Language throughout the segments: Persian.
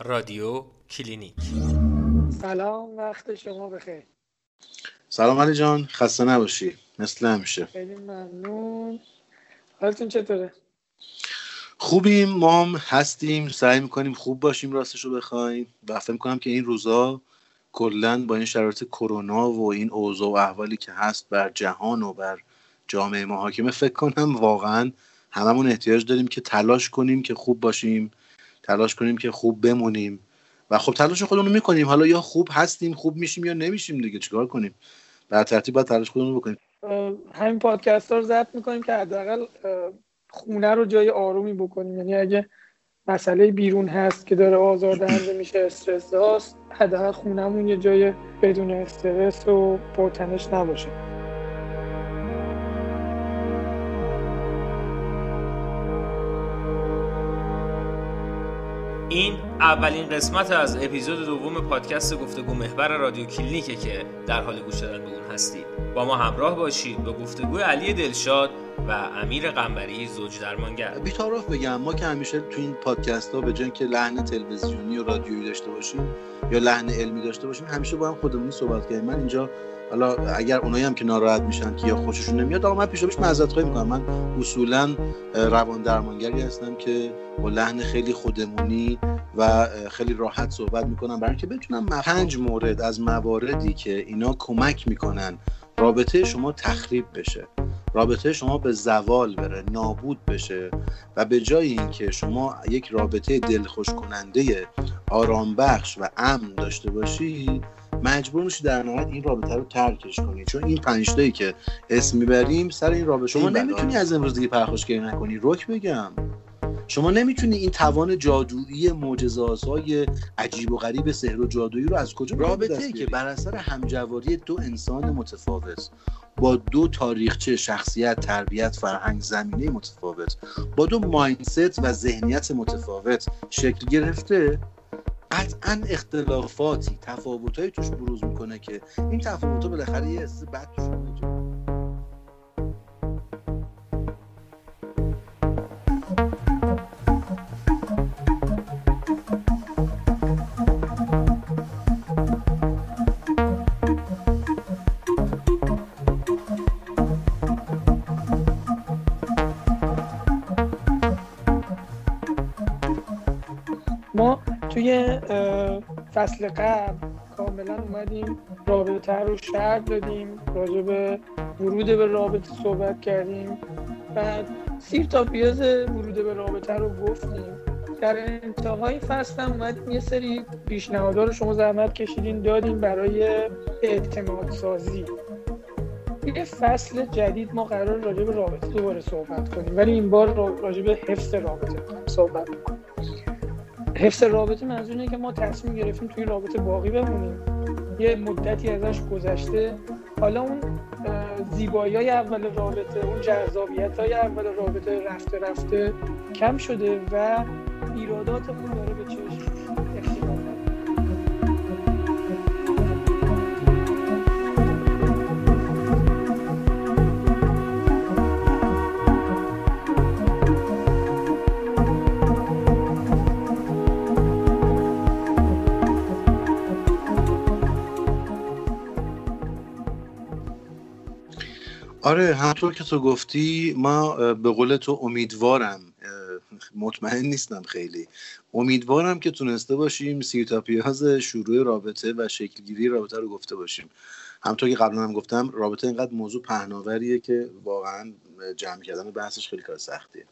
رادیو کلینیک. سلام وقت شما بخیر. سلام علی جان خسته نباشی. مثل همیشه. خیلی ممنون. حالتون چطوره؟ خوبیم ما هم هستیم. سعی می‌کنیم خوب باشیم راستش رو بخوایم. و فکر می‌کنم که این روزا کلا با این شرایط کرونا و این اوضاع و احوالی که هست بر جهان و بر جامعه ما حاکمه فکر کنم واقعا هممون احتیاج داریم که تلاش کنیم که خوب باشیم. تلاش کنیم که خوب بمونیم. و خب تلاش خودمون می‌کنیم. حالا یا خوب هستیم خوب میشیم یا نمیشیم دیگه چیکار کنیم؟ بر ترتیب باید تلاش خودمون بکنیم. همین پادکست ها رو ضبط می‌کنیم که حداقل خونه رو جای آرومی بکنیم. یعنی اگه مسئله بیرون هست که داره آزار دهنده میشه استرس هاست حداقل خونهمون یه جای بدون استرس و پرتنش نباشه. این اولین قسمت از اپیزود دوم پادکست گفتگو محور رادیو کلینیکه که در حال گوش دادن به اون هستید. با ما همراه باشید به گفتگوی علی دلشاد و امیر قنبری زوج درمانگر. بیتاراف بگم ما که همیشه تو این پادکست ها به جای که لحن تلویزیونی و رادیویی داشته باشیم یا لحن علمی داشته باشیم همیشه با هم خودمونی صحبت کردیم. من اینجا حالا اگر اونایی هم که ناراحت میشن که یا خوششون نمیاد آقا من پیش پیش معذرت خواهی می‌کنم. من اصولا روان درمانگری هستم که با لحن خیلی خودمونی و خیلی راحت صحبت می‌کنم برای اینکه بتونم پنج مورد از مواردی که اینا کمک می‌کنن رابطه شما تخریب بشه رابطه شما به زوال بره نابود بشه و به جای اینکه شما یک رابطه دلخوش کننده آرام بخش و امن داشته باشی مجبور میشی در نهایت این رابطه رو ترکش کنی. چون این پنج که اسم می‌بریم سر این رابطه شما نمی‌تونی از امروز دیگه پرخاشگری نکنی. رک بگم. شما نمی‌تونی این توان جادویی معجزه‌های عجیب و غریب سحر و جادویی رو از کجا رابطه ای که بر اثر همجواری دو انسان متفاوت با دو تاریخچه شخصیت تربیت فرهنگ زمینه متفاوت با دو مایندست و ذهنیت متفاوت شکل گرفته قطعا اختلافاتی تفاوتهایی توش بروز می‌کنه که این تفاوتها بالاخره یه حس بد توش فصل قبل کاملا اومدیم رابطه رو شرط دادیم راجع به ورود به رابطه صحبت کردیم. و سیر تا پیاز ورود به رابطه رو گفتیم. در انتهای فصل هم اومدیم یه سری پیشنهادها رو شما زحمت کشیدین دادیم برای اعتماد سازی. یه فصل جدید ما قرار راجع به رابطه دوباره صحبت کنیم ولی این بار راجع به حفظ رابطه صحبت کنیم حفظ رابطه منظور اینه که ما تصمیم گرفتیم توی رابطه باقی بمونیم. یه مدتی ازش گذشته. حالا اون زیبایی های اول رابطه اون جذابیت های اول رابطه رفته رفته کم شده و ایرادات اون داره به چشم آره همطور که تو گفتی ما به قول تو امیدوارم مطمئن نیستم خیلی. امیدوارم که تونسته باشیم سی پیاز شروع رابطه و شکلگیری رابطه رو گفته باشیم. همطور که قبلا هم گفتم رابطه اینقدر موضوع پهناوریه که واقعا جمع کردن بحثش خیلی کار سختیه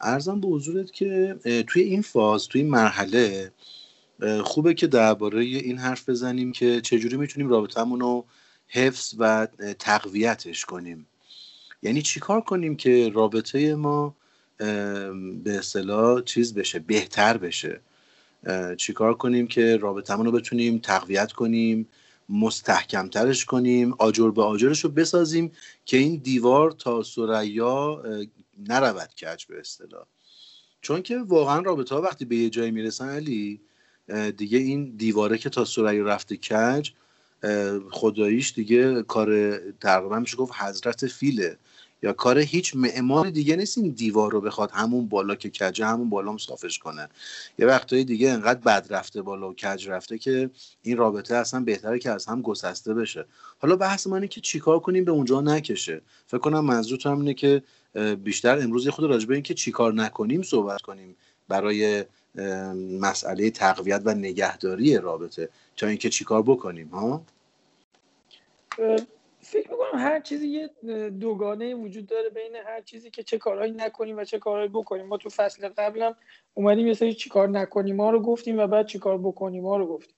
ارزم به حضورت که توی این فاز توی این مرحله خوبه که درباره این حرف بزنیم که چجوری می‌تونیم رابطهمون رو حفظ و تقویتش کنیم. یعنی چیکار کنیم که رابطه ما به اصطلاح چیز بشه بهتر بشه؟ چیکار کنیم که رابطمون رو بتونیم تقویت کنیم مستحکمترش کنیم آجر به آجرش رو بسازیم که این دیوار تا سریا نرود کج به اصطلاح. چون که واقعا رابطه ها وقتی به یه جایی می‌رسن علی دیگه این دیواره که تا سریا رفته کج خداییش دیگه کار تقریبا میشه گفت حضرت فیله. یا کار هیچ معمار دیگه نیست این دیوار رو بخواد همون بالا که کجه همون بالا صافش کنه. یه وقتهای دیگه انقدر بد رفته بالا و کج رفته که این رابطه اصلا بهتره که از هم گسسته بشه. حالا بحث من که چیکار کنیم به اونجا نکشه. فکر کنم منظورتون هم اینه که بیشتر امروز خود راجبه این که چیکار نکنیم صحبت کنیم برای مسئله تقویت و نگهداری رابطه. تا اینکه چیکار بکنیم ها؟ فکر می‌کنم هر چیزی یه دوگانه وجود داره بین هر چیزی که چه کارهایی نکنیم و چه کارهایی بکنیم. ما تو فصل قبلم اومدیم یه سری چی کار نکنیم ما رو گفتیم و بعد چی کار بکنیم ما رو گفتیم.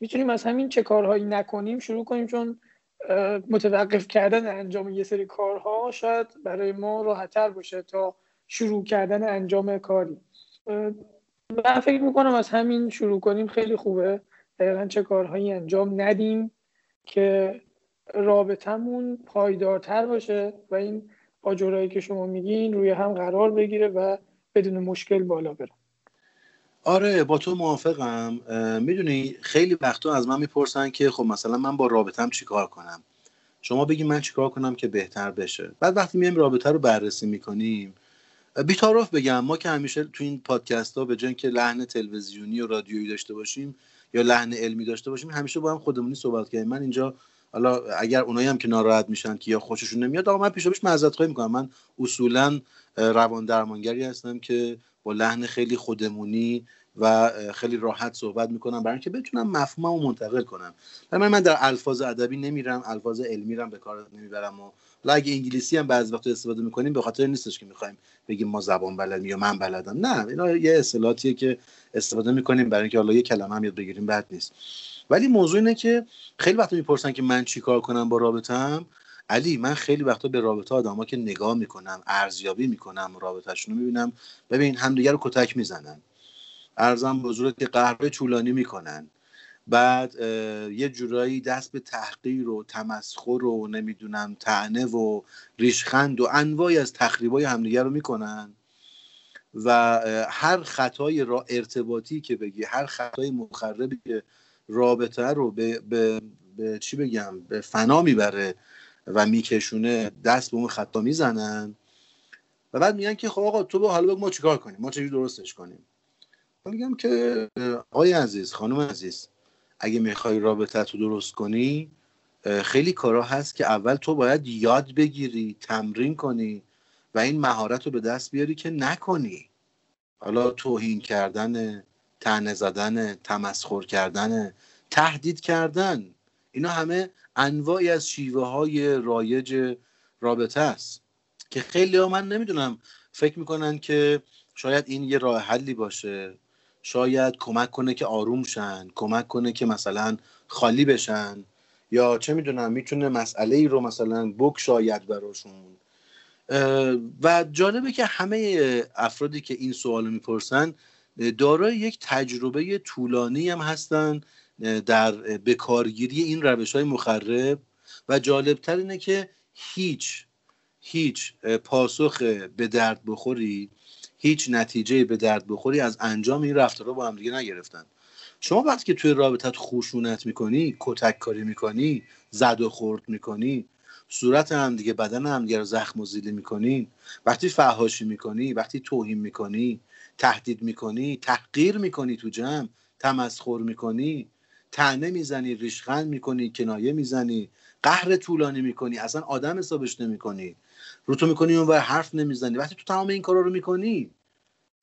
می‌تونیم از همین چه کارهایی نکنیم شروع کنیم چون متوقف کردن انجام یه سری کارها شاید برای ما راحتتر باشه تا شروع کردن انجام کاری. من فکر می‌کنم از همین شروع کنیم خیلی خوبه. دقیقا چه کارهایی انجام ندیم که رابطمون پایدارتر باشه و این آجرایی که شما میگین روی هم قرار بگیره و بدون مشکل بالا بره. آره با تو موافقم. می‌دونی خیلی وقتا از من می‌پرسن که خب مثلا من با رابطم چیکار کنم؟ شما بگی من چیکار کنم که بهتر بشه؟ بعد وقتی میایم رابطه رو بررسی می‌کنیم. بیتاروف بگم ما که همیشه تو این پادکست ها به جن که لحن تلویزیونی و رادیویی داشته باشیم یا لحن علمی داشته باشیم همیشه با هم خودمونی صحبت کردیم. من اینجا حالا اگر اونایی هم که ناراحت میشن که یا خوششون نمیاد آقا من پیشا پیش معذرت خواهی می‌کنم. من اصولا روان درمانگری هستم که با لحن خیلی خودمونی و خیلی راحت صحبت می‌کنم برای اینکه بتونم مفهوممو منتقل کنم. من من در الفاظ ادبی نمیرم الفاظ علمی رو به کار نمی‌برم و اگه انگلیسی هم بعضی وقت استفاده می‌کنیم به خاطر نیستش که می‌خوایم بگیم ما زبان بلدیم یا من بلدم. نه اینا یه اصطلاحاتیه که استفاده می‌کنیم برای اینکه حالا یه کلمه هم یاد بگیریم بد نیست. ولی موضوع اینه که خیلی وقت می‌پرسن که من چیکار کنم با رابطم علی من خیلی وقتا به رابطه آدما که نگاه می‌کنم ارزیابی می‌کنم رابطهشون رو می‌بینم ببین همدیگه رو کتک می‌زنن. ارزم بزرگ که قهوه طولانی می‌کنن. بعد یه جورایی دست به تحقیر و تمسخر و نمی‌دونم تعنه و ریشخند و انواعی از تخریبای همدیگه رو می‌کنن و هر خطای را ارتباطی که بگی هر خطای مخربی که رابطه رو به, به, به چی بگم به فنا می‌بره و میکشونه دست به اون خطا می‌زنن و بعد میگن که خب آقا تو به حالا ما چیکار کنیم؟ ما چجوری درستش کنیم؟ میگم که آقای عزیز خانم عزیز اگه می‌خوای رابطه تو درست کنی خیلی کارا هست که اول تو باید یاد بگیری تمرین کنی و این مهارت رو به دست بیاری که نکنی. حالا توهین کردن تنه زدن تمسخر کردن تهدید کردن اینا همه انواعی از شیوه های رایج رابطه است که خیلی ها من نمی‌دونم فکر می‌کنن که شاید این یه راه حلی باشه. شاید کمک کنه که آروم شن کمک کنه که مثلا خالی بشن. یا چه می‌دونم می‌تونه مسئله ای رو مثلا بک شاید براشون و جالبه که همه افرادی که این سوال می‌پرسن دارای یک تجربه طولانی هم هستن در بکارگیری این روش های مخرب. و جالبتر اینه که هیچ هیچ پاسخ به درد بخوری هیچ نتیجه به درد بخوری از انجام این رفتارها با هم دیگه نگرفتن. شما وقتی که توی رابطت خوشونت می‌کنی کتک کاری می‌کنی زد و خورد می‌کنی صورت هم دیگه بدن هم دیگه رو زخم و زیلی می‌کنی وقتی فهاشی می‌کنی وقتی توهین می‌کنی تهدید می‌کنی تحقیر می‌کنی تو جمع تمسخر می‌کنی تنه می‌زنی ریشخند می‌کنی کنایه می‌زنی قهر طولانی می‌کنی اصلا آدم حسابش نمی‌کنی. رو تو می‌کنی اون حرف نمی‌زنی. وقتی تو تمام این کارا رو می‌کنی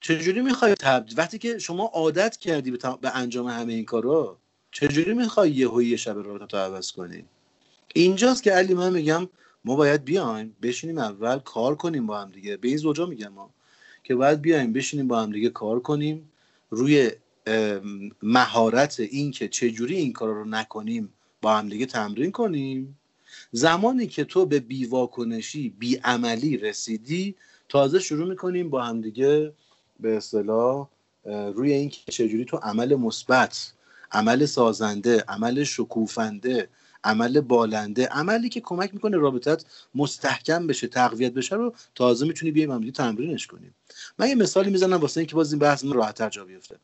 چجوری می‌خوای تبدیل وقتی که شما عادت کردی به, به انجام همه این کارا چجوری می‌خوای یه یه شب تو عوض کنی؟ اینجاست که علی من میگم ما باید بیایم بشینیم اول کار کنیم با هم دیگه. به این زوجا میگم ما که باید بیایم بشینیم با هم دیگه کار کنیم. روی مهارت این که چجوری این کار رو نکنیم با هم دیگه تمرین کنیم. زمانی که تو به بیواکنشی بیعملی رسیدی تازه شروع می‌کنیم با همدیگه به اصطلاح روی این که چجوری تو عمل مثبت عمل سازنده عمل شکوفنده عمل بالنده عملی که کمک می‌کنه رابطت مستحکم بشه تقویت بشه رو تازه می‌تونی بیایم هم تمرینش کنیم. من یه مثالی می‌زنم واسه اینکه باز این بحث من راحتتر جا بیفته.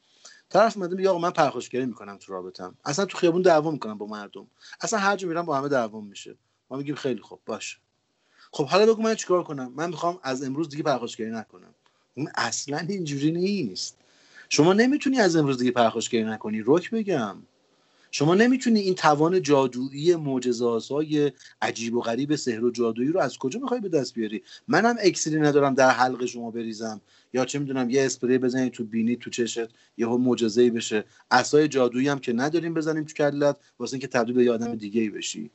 طرف اومده میگه آقا من پرخاشگری می‌کنم تو رابطم اصلا تو خیابون دعوا می‌کنم با مردم. اصلا هر جا میرم با همه دعوا میشه. میگیم خیلی خوب باشه. خب حالا بگو من چیکار کنم؟ من می‌خوام از امروز دیگه پرخاشگری نکنم. اون اصلا اینجوری نیست. شما نمی‌تونی از امروز دیگه پرخاشگری نکنی رک بگم. شما نمی‌تونی این توان جادویی های عجیب و غریب سحر و جادویی رو از کجا می‌خوای به دست بیاری؟ منم اکسیری ندارم در حلق شما بریزم. یا چه می‌دونم یه اسپری بزنی تو بینی تو چشت یهو معجزه‌ای بشه. عصای جادویی هم که نداریم بزنیم تو کلت واسه اینکه تبدیل به یه آدم دیگه ای بشی.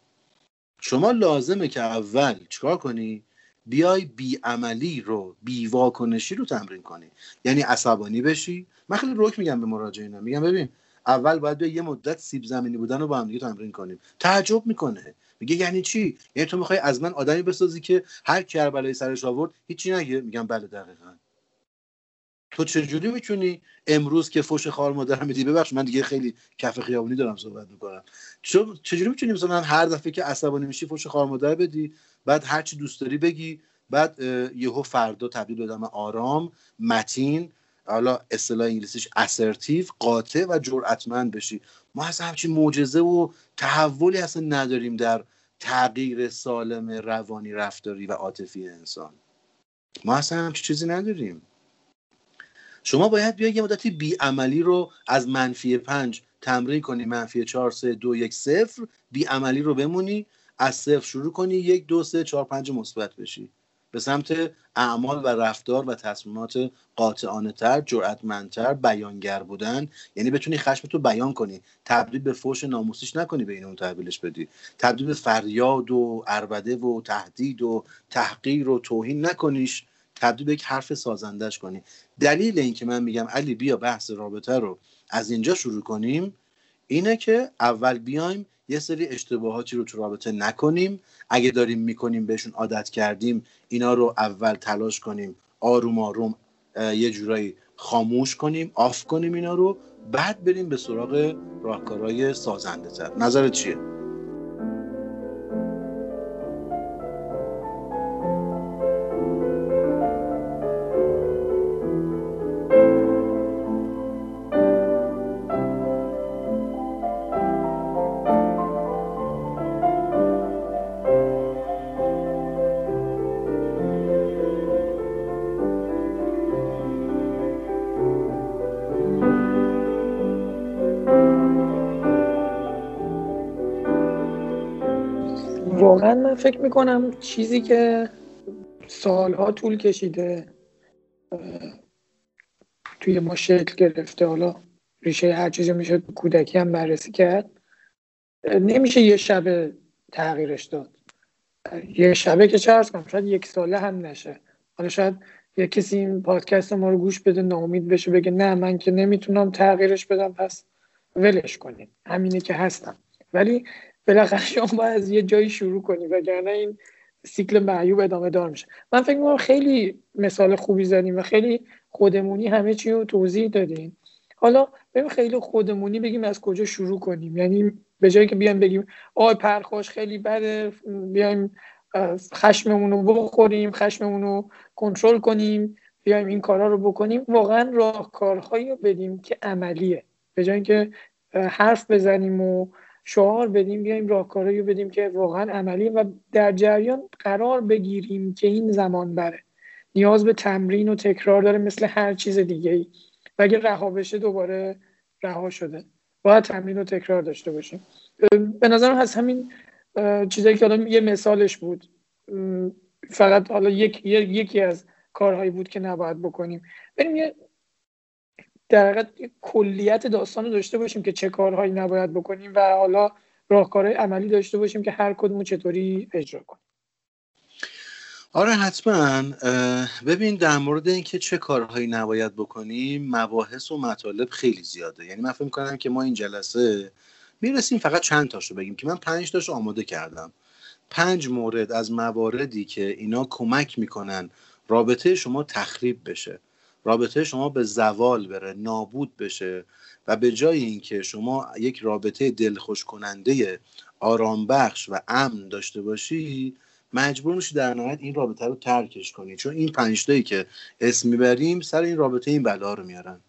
شما لازمه که اول چیکار کنی؟ بیای بی عملی رو بی واکنشی رو تمرین کنی. یعنی عصبانی بشی. من خیلی رک میگم به مراجعینم میگم ببین اول باید یه مدت سیب زمینی بودن رو با هم دیگه تمرین کنیم. تعجب می‌کنه. میگه یعنی چی؟ یعنی تو می‌خوای از من آدمی بسازی که هر کربلای سرش آورد هیچی نگه. میگم بله دقیقا. تو چجوری می‌تونی امروز که فوش خار مادر میدی؟ ببخش من دیگه خیلی کف خیابونی دارم صحبت می‌کنم. چجوری می‌تونی مثلا هر دفعه که عصبانی میشی فوش خار مادر بدی بعد هر چی دوست داری بگی بعد یهو فردا تبدیل به آرام متین حالا اصطلاح انگلیسیش اسرتیو قاطع و جرأتمند بشی. ما از همچین معجزه و تحولی اصلا نداریم در تغییر سالم روانی رفتاری و عاطفی انسان. ما اصلا همچین چیزی نداریم. شما باید بیا یه مدتی بیعملی رو از منفی پنج تمرین کنی. منفی چهار سه دو یک صفر. بیعملی رو بمونی. از صفر شروع کنی. یک دو سه چهار پنج مثبت بشی. به سمت اعمال و رفتار و تصمیمات قاطعانه تر جرأتمندتر بیانگر بودن. یعنی بتونی خشم تو بیان کنی. تبدیل به فوش ناموسیش نکنی به این اون تحویلش بدی. تبدیل به فریاد و اربده و تهدید و تحقیر و توهین نکنیش. تبدیل به یک حرف سازندش کنی. دلیل اینکه من میگم علی بیا بحث رابطه رو از اینجا شروع کنیم اینه که اول بیایم یه سری اشتباهاتی رو تو رابطه نکنیم. اگه داریم می‌کنیم بهشون عادت کردیم اینا رو اول تلاش کنیم آروم آروم یه جورایی خاموش کنیم آف کنیم اینا رو بعد بریم به سراغ راهکارهای سازنده تر نظرت چیه؟ فکر می‌کنم چیزی که سالها طول کشیده توی ما شکل گرفته. حالا ریشه هر چیزی میشه کودکی هم بررسی کرد. نمیشه یه شب تغییرش داد. یه شبه که چه کنم شاید یک ساله هم نشه. حالا شاید یه کسی این پادکست ما رو گوش بده ناامید بشه بگه نه من که نمی‌تونم تغییرش بدم پس ولش کنید. همینه که هستم. ولی بالاخره شما باید از یه جایی شروع کنی وگرنه این سیکل معیوب ادامه دار میشه. من فکر می‌کنم خیلی مثال خوبی زدیم و خیلی خودمونی همه چی رو توضیح دادیم حالا بریم خیلی خودمونی بگیم از کجا شروع کنیم. یعنی به جایی که بیایم بگیم آی پرخوش خیلی بده بیایم خشممون رو بخوریم خشممون رو کنترل کنیم بیایم این کارا رو بکنیم. واقعا راهکارهایی رو بدیم که عملیه. به جای اینکه حرف بزنیم و شعار بدیم بیایم راهکارهایی بدیم که واقعا عملی و در جریان قرار بگیریم که این زمان بره. نیاز به تمرین و تکرار داره مثل هر چیز دیگه ای و اگه رها بشه دوباره رها شده. باید تمرین و تکرار داشته باشیم. به نظرم هست همین چیزایی که الان یه مثالش بود. فقط حالا یک، یکی از کارهایی بود که نباید بکنیم. بریم یه در حقیقت کلیت داستان رو داشته باشیم که چه کارهایی نباید بکنیم و حالا راهکارهای عملی داشته باشیم که هر کدوم چطوری اجرا کنیم. آره حتما. ببین در مورد اینکه چه کارهایی نباید بکنیم مباحث و مطالب خیلی زیاده. یعنی من فکر می‌کنم که ما این جلسه می‌رسیم فقط چند تاشو بگیم که من پنج تاشو آماده کردم. پنج مورد از مواردی که اینا کمک می‌کنن رابطه شما تخریب بشه. رابطه شما به زوال بره نابود بشه و به جای اینکه شما یک رابطه دلخوش کننده آرام بخش و امن داشته باشی مجبور میشی در نهایت این رابطه رو ترکش کنی. چون این پنجتایی که اسم می‌بریم سر این رابطه این بلا رو میارن.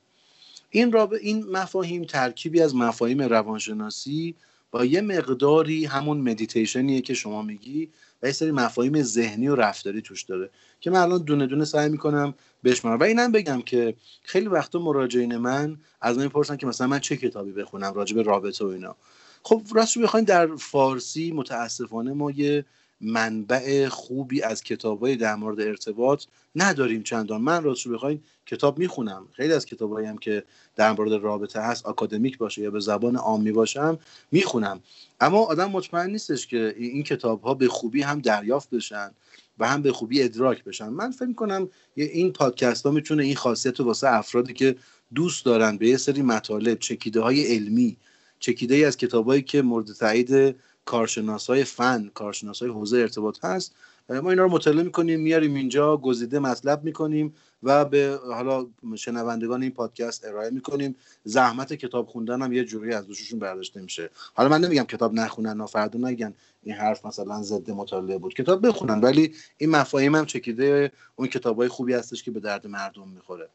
این رابطه این مفاهیم ترکیبی از مفاهیم روانشناسی با یه مقداری همون مدیتیشنیه که شما میگی و یه سری مفاهیم ذهنی و رفتاری توش داره که من الان دونه دونه سعی می‌کنم بشمارم. و اینم بگم که خیلی وقتا مراجعین من از من می‌پرسن که مثلا من چه کتابی بخونم راجع به رابطه و اینا. خب راست در فارسی متاسفانه ما یه منبع خوبی از کتابای در مورد ارتباط نداریم چندان. من راست رو بخواین کتاب می‌خونم. خیلی از کتابایی هم که در مورد رابطه هست آکادمیک باشه یا به زبان عامی باشم می‌خونم. اما آدم مطمئن نیستش که این کتاب ها به خوبی هم دریافت بشن و هم به خوبی ادراک بشن. من فکر کنم این پادکست ها می‌تونه این خاصیت رو واسه افرادی که دوست دارن به یه سری مطالب چکیده های علمی چکیده ای از کتابایی که مورد تایید کارشناس های فن کارشناس های حوزه ارتباط هست. ما اینا رو مطالعه می‌کنیم میاریم اینجا گزیده مطلب می‌کنیم و به حالا شنوندگان این پادکست ارائه می‌کنیم. زحمت کتاب خوندن هم یه جوری از دوششون برداشته میشه. حالا من نمیگم کتاب نخونن و فردا نگن این حرف مثلا ضد مطالعه بود. کتاب بخونن ولی این مفاهیم هم چکیده اون کتابای خوبی هستش که به درد مردم می‌خوره.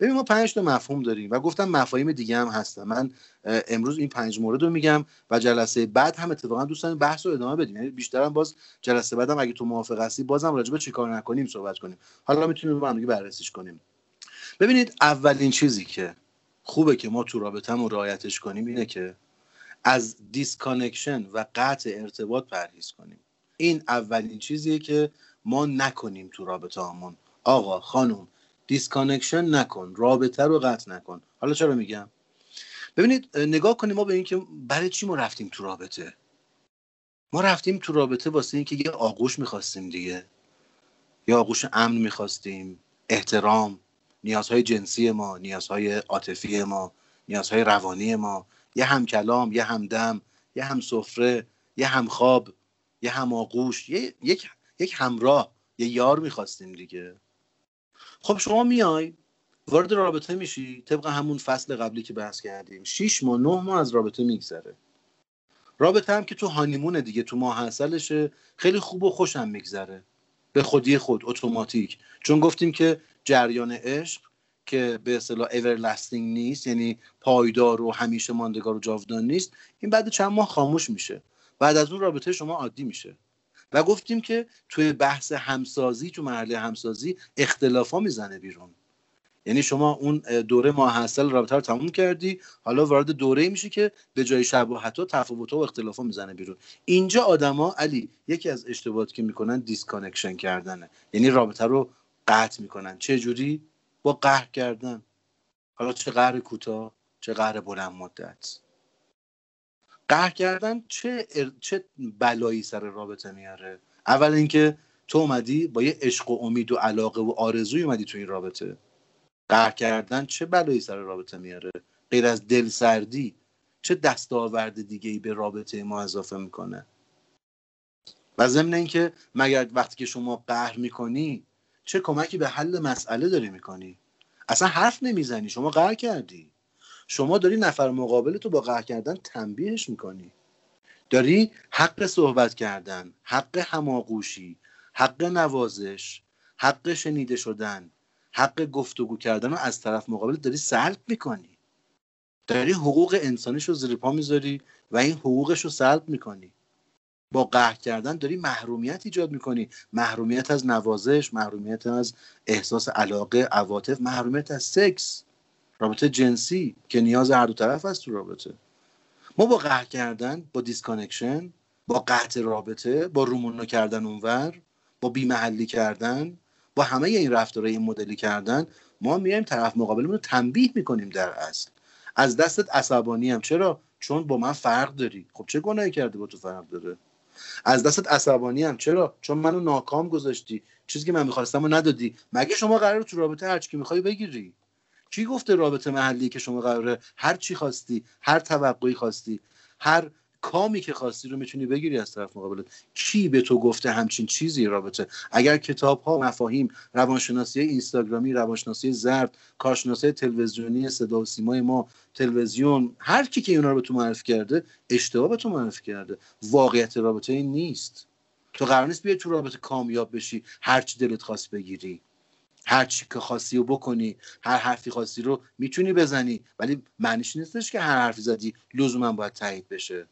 ببین ما پنج تا مفهوم داریم و گفتم مفاهیم دیگه هم هستن. من امروز این پنج مورد رو میگم و جلسه بعد هم اتفاقا دوستان بحث رو ادامه بدیم. یعنی بیشترم باز جلسه بعدم اگه تو موافق هستی بازم راجع به چیکار نکنیم صحبت کنیم. حالا می‌تونیم با هم بررسیش کنیم. ببینید اولین چیزی که خوبه که ما تو رابطه‌مون رعایتش کنیم اینه که از disconnection و قطع ارتباط پرهیز کنیم. این اولین چیزیه که ما نکنیم تو رابطه همون آقا خانم disconnection نکن رابطه رو قطع نکن. حالا چرا میگم؟ ببینید نگاه کنیم ما به اینکه برای چی ما رفتیم تو رابطه؟ ما رفتیم تو رابطه واسه اینکه یه آغوش می‌خواستیم دیگه. یا آغوش امن می‌خواستیم احترام نیازهای جنسی ما نیازهای عاطفی ما نیازهای روانی ما. یه هم کلام یه هم دم یه هم سفره یه هم خواب یه هم آغوش یه، یک یک همراه یه یار می‌خواستیم دیگه. خب شما میای وارد رابطه میشی طبق همون فصل قبلی که بحث کردیم 6 ماه 9 ماه از رابطه میگذره. رابطه هم که تو هانیمونه دیگه تو ماه اصلشه خیلی خوب و خوشم میگذره. به خودی خود اتوماتیک. چون گفتیم که جریان عشق که به اصطلاح everlasting نیست یعنی پایدار و همیشه ماندگار و جاودان نیست این بعد چند ماه خاموش میشه. بعد از اون رابطه شما عادی میشه. و گفتیم که توی بحث همسازی تو مرحله همسازی اختلاف ها می‌زنه بیرون. یعنی شما اون دوره ماحصل رابطه رو تموم کردی حالا وارد دوره میشه که به جای شباهت ها تفاوت و اختلاف می‌زنه بیرون. اینجا آدما علی یکی از اشتباهاتی که می‌کنن disconnection کردنه. یعنی رابطه رو قطع می‌کنن. چه جوری؟ با قهر کردن. حالا چه قهر کوتاه چه قهر بلند مدت. قهر کردن چه چه بلایی سر رابطه میاره؟ اول اینکه تو اومدی با یه عشق و امید و علاقه و آرزوی اومدی تو این رابطه. قهر کردن چه بلایی سر رابطه میاره؟ غیر از دل سردی چه دستاورد دیگه ای به رابطه ما اضافه می‌کنه؟ و ضمن اینکه مگر وقتی که شما قهر می‌کنی چه کمکی به حل مسئله داری می‌کنی؟ اصلا حرف نمی‌زنی. شما قهر کردی. شما داری نفر مقابل تو با قهر کردن تنبیهش می‌کنی. داری حق صحبت کردن حق هماغوشی حق نوازش حق شنیده شدن حق گفتگو کردن رو از طرف مقابل داری سلب می‌کنی. داری حقوق انسانیش رو زیر پا می‌ذاری و این حقوقش رو سلب می‌کنی. با قهر کردن داری محرومیت ایجاد می‌کنی. محرومیت از نوازش محرومیت از احساس علاقه عواطف محرومیت از سکس. رابطه جنسی که نیاز هر دو طرف هست تو رابطه. ما با قهر کردن با disconnection با قطع رابطه با رومونو کردن اونور با بیمحلی کردن با همه این رفتارهای این مدلی کردن ما میایم طرف مقابلمون رو تنبیه می‌کنیم در اصل. از دستت عصبانی هم چرا؟ چون با من فرق داری. خب چه گناهی کرده با تو فرق داره؟ از دستت عصبانی هم چرا؟ چون منو ناکام گذاشتی. چیزی که من می‌خواستم و ندادی. مگه شما قرار تو رابطه هر چی می‌خوای بگیری؟ کی گفته رابطه محلی که شما قراره هر چی خواستی هر توقعی خواستی هر کامی که خواستی رو می‌تونی بگیری از طرف مقابلت. کی به تو گفته همچین چیزی رابطه؟ اگر کتاب ها مفاهیم روانشناسی اینستاگرامی روانشناسی زرد کارشناسی تلویزیونی صدا و سیمای ما تلویزیون هر کی که اینا رو به تو معرفی کرده اشتباه به تو معرفی کرده. واقعیت رابطه این نیست. تو قرار نیست بیای تو رابطه کامیاب بشی هر چی دلت خواست بگیری. هر چی که خواستی رو بکنی هر حرفی خواستی رو می‌تونی بزنی. ولی معنیش نیستش که هر حرفی زدی لزوما باید تایید بشه.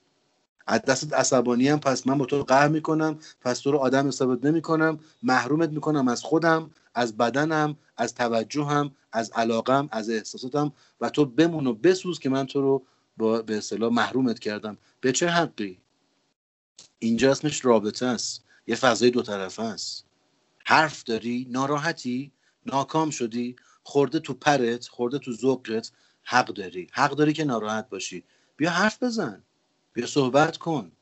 از دستت عصبانی هم پس من با تو قهر می‌کنم. پس تو رو آدم حسابت نمی‌کنم. محرومت می‌کنم از خودم از بدنم از توجهم از علاقم از احساساتم. و تو بمون و بسوز که من تو رو با به اصطلاح محرومت کردم. به چه حقی؟ اینجا اسمش رابطه است. یه فضای دو طرفه است. حرف داری ناراحتی؟ ناکام شدی خورده تو پرت خورده تو ذوقت حق داری. حق داری که ناراحت باشی. بیا حرف بزن. بیا صحبت کن.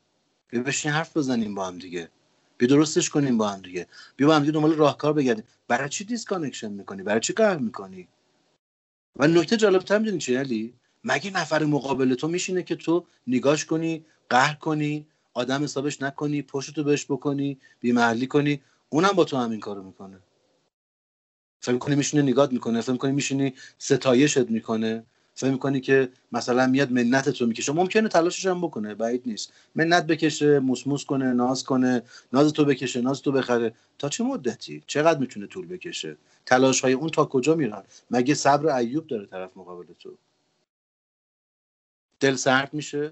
بیا بشین حرف بزنیم با هم دیگه. بیا درستش کنیم با هم دیگه. بیا با هم دیگه دنبال راهکار بگردیم. برای چی disconnection می‌کنی؟ برای چی قهر می‌کنی؟ و نکته جالبتر می‌دونی چی علی؟ مگه نفر مقابل تو میشینه که تو نگاش کنی قهر کنی آدم حسابش نکنی پشتتو بهش بکنی بیمحلی کنی؟ اونم با تو همین کارو می‌کنه. فکر کنی میشینه نگات می‌کنه فکر کنی میشینی ستایشت می‌کنه؟ فکر می‌کنی که مثلا میاد منت تو می‌کشه؟ ممکنه تلاشش هم بکنه بعید نیست. منت بکشه موسموس کنه ناز کنه ناز تو بکشه ناز تو بخره. تا چه مدتی؟ چقدر می‌تونه طول بکشه؟ تلاش های اون تا کجا میرن؟ مگه صبر ایوب داره طرف مقابل تو؟ دل سرد میشه.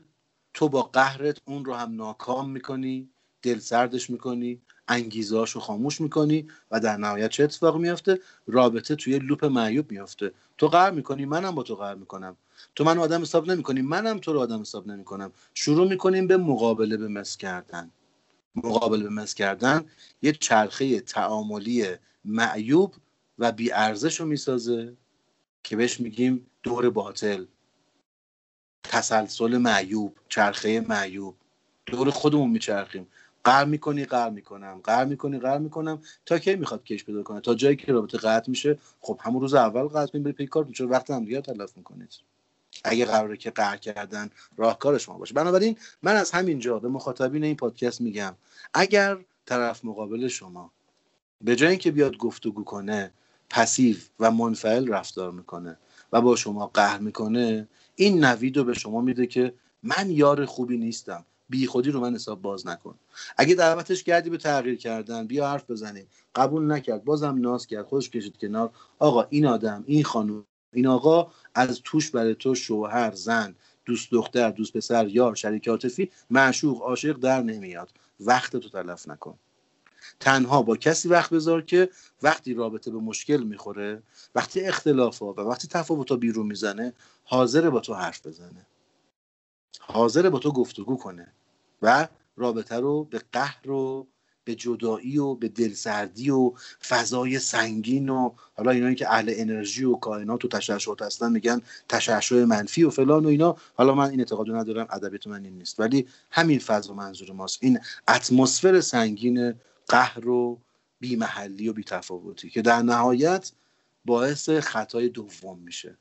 تو با قهرت اون رو هم ناکام می‌کنی. دل سردش می‌کنی. انگیزهاشو خاموش می‌کنی و در نهایت چه اتفاق میافته؟ رابطه توی لوپ معیوب میافته. تو قهر می‌کنی منم با تو قهر می‌کنم. تو من آدم حساب نمی‌کنی منم تو رو آدم حساب نمی‌کنم. شروع می‌کنیم به مقابله به مس کردن. مقابله به مس کردن یه چرخه تعاملی معیوب و بی ارزش رو می‌سازه که بهش میگیم دور باطل. تسلسل معیوب چرخه معیوب. دور خودمون میچرخیم. قر می‌کنی قر می‌کنم. قر می‌کنی قر می‌کنم. تا کی می‌خواد کش پیدا کنه؟ تا جایی که رابطه قطع میشه خب همون روز اول قطع می‌بری پی کار چون وقت هم دیگه تلف می‌کنید اگه قراره که قهر کردن راهکار شما باشه. بنابراین من از همینجا به مخاطبین این پادکست میگم اگر طرف مقابل شما به جای اینکه بیاد گفتگو کنه پسیو و منفعل رفتار می‌کنه و با شما قهر می‌کنه این نوید رو به شما میده که من یار خوبی نیستم. بی خودی رو من حساب باز نکن. اگه دعوتش کردی به تغییر کردن بیا حرف بزنیم. قبول نکرد بازم ناز کرد خودش کشید کنار. آقا این آدم این خانم این آقا از توش برای تو شوهر زن دوست دختر دوست پسر یار شریک عاطفی معشوق عاشق در نمیاد. وقت تو تلف نکن. تنها با کسی وقت بذار که وقتی رابطه به مشکل می‌خوره وقتی اختلاف ها و وقتی تفاوت ها بیرون می‌زنه حاضر با تو حرف بزنه. حاضر با تو گفتگو کنه و رابطه رو به قهر و به جدایی و به دلسردی و فضای سنگین و حالا اینایی که اهل انرژی و کائنات و تشعشعات هستن میگن تشعشع منفی و فلان و اینا. حالا من این اعتقاد ندارم ادبیات من این نیست. ولی همین فضا منظور ماست. این اتمسفر سنگین قهر و بیمحلی و بیتفاوتی که در نهایت باعث خطای دوم میشه.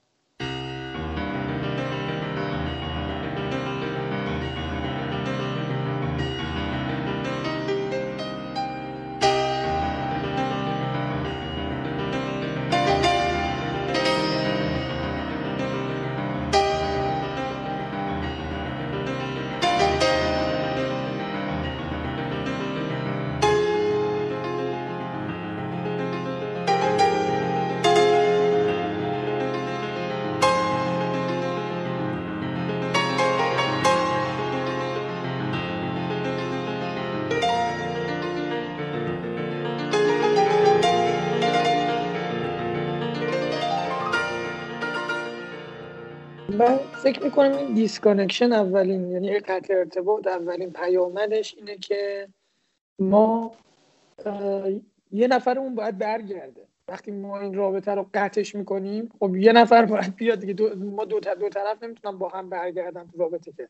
فکر می‌کنم این disconnection اولین یعنی قطع ارتباط اولین پیامدش اینه که ما یه نفرمون باید برگرده. وقتی ما این رابطه رو قطعش می‌کنیم خب یه نفر باید بیاد دیگه. دو ما دو, دو طرف نمی‌تونم با هم برگردن تو رابطه که.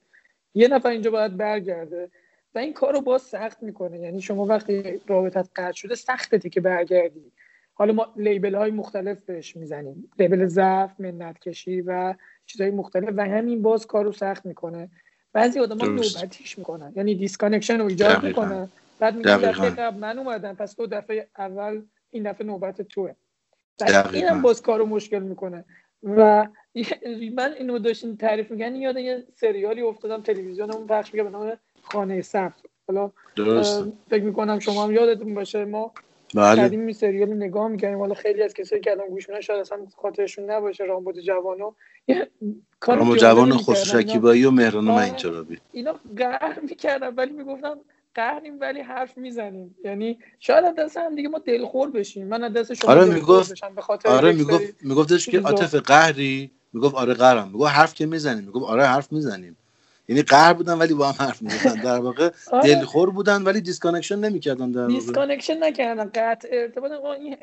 یه نفر اینجا باید برگرده و این کار رو باز سخت می‌کنه. یعنی شما وقتی رابطت قطع شده سخته که برگردی. حالا ما label های مختلف بهش می‌زنیم. label ضعف منت کشی و چیزهای مختلف و همین باز کار رو سخت می‌کنه. بعضی آدم ها نوبتیش می‌کنن. یعنی disconnection رو ایجاد می‌کنن. بعد میگن دفعه قبل من اومدم پس تو دفعه اول این دفعه نوبت توه. این هم باز کار رو مشکل می‌کنه. و من اینو داشتین تعریف میگن یاد یه سریالی افتادم تلویزیون اون پخش میگه به نام خانه سبز. حالا فکر می‌کنم شما هم یادتون باشه ما بله. قدیم این سریال نگاه می‌کنیم حالا خیلی از کسایی که الان گوش میدن شاید اصلا خاطرشون نباشه. رامبد جوانو. کار جوان خسرو شکیبایی و مهرانه مهین‌ترابی اینا قهر می‌کردن ولی می‌گفتم قهریم ولی حرف می‌زنیم. یعنی شاید از دست هم دیگه ما دلخور بشیم. من از دست شما آره می‌گفت آره می‌گفت میگفتش که عاطفه قهری می‌گفت آره قهرم می‌گفت حرف که می‌زنیم می‌گفت آره حرف می‌زنیم. یعنی قهر بودن ولی با هم حرف می‌زدن. در واقع آره. دلخور بودن ولی disconnection نمی‌کردن در واقع. disconnection نکردن. قطع ارتباط این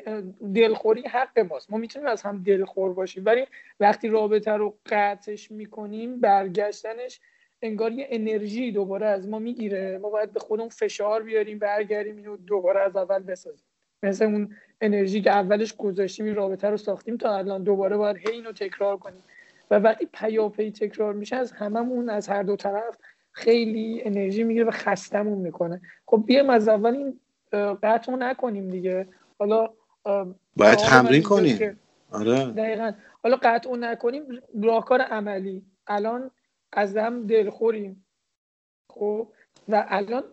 دلخوری حق ماست. ما می‌تونیم از هم دلخور باشیم. ولی وقتی رابطه رو قطعش می‌کنیم برگشتنش انگار یه انرژی دوباره از ما می‌گیره. ما باید به خودمون فشار بیاریم برگردیم اینو دوباره از اول بسازیم. مثل اون انرژی که اولش گذاشتیم این رابطه رو ساختیم تا الان. دوباره باید هی اینو تکرار کنیم. و وقتی پیاپی تکرار میشه از هممون از هر دو طرف خیلی انرژی می‌گیره و خستمون می‌کنه. خب بیایم از اول این قطع نکنیم دیگه. حالا باید تمرین کنیم. آره. دقیقا. حالا قطع نکنیم راهکار عملی. الان از هم دلخوریم. خب؟ و الان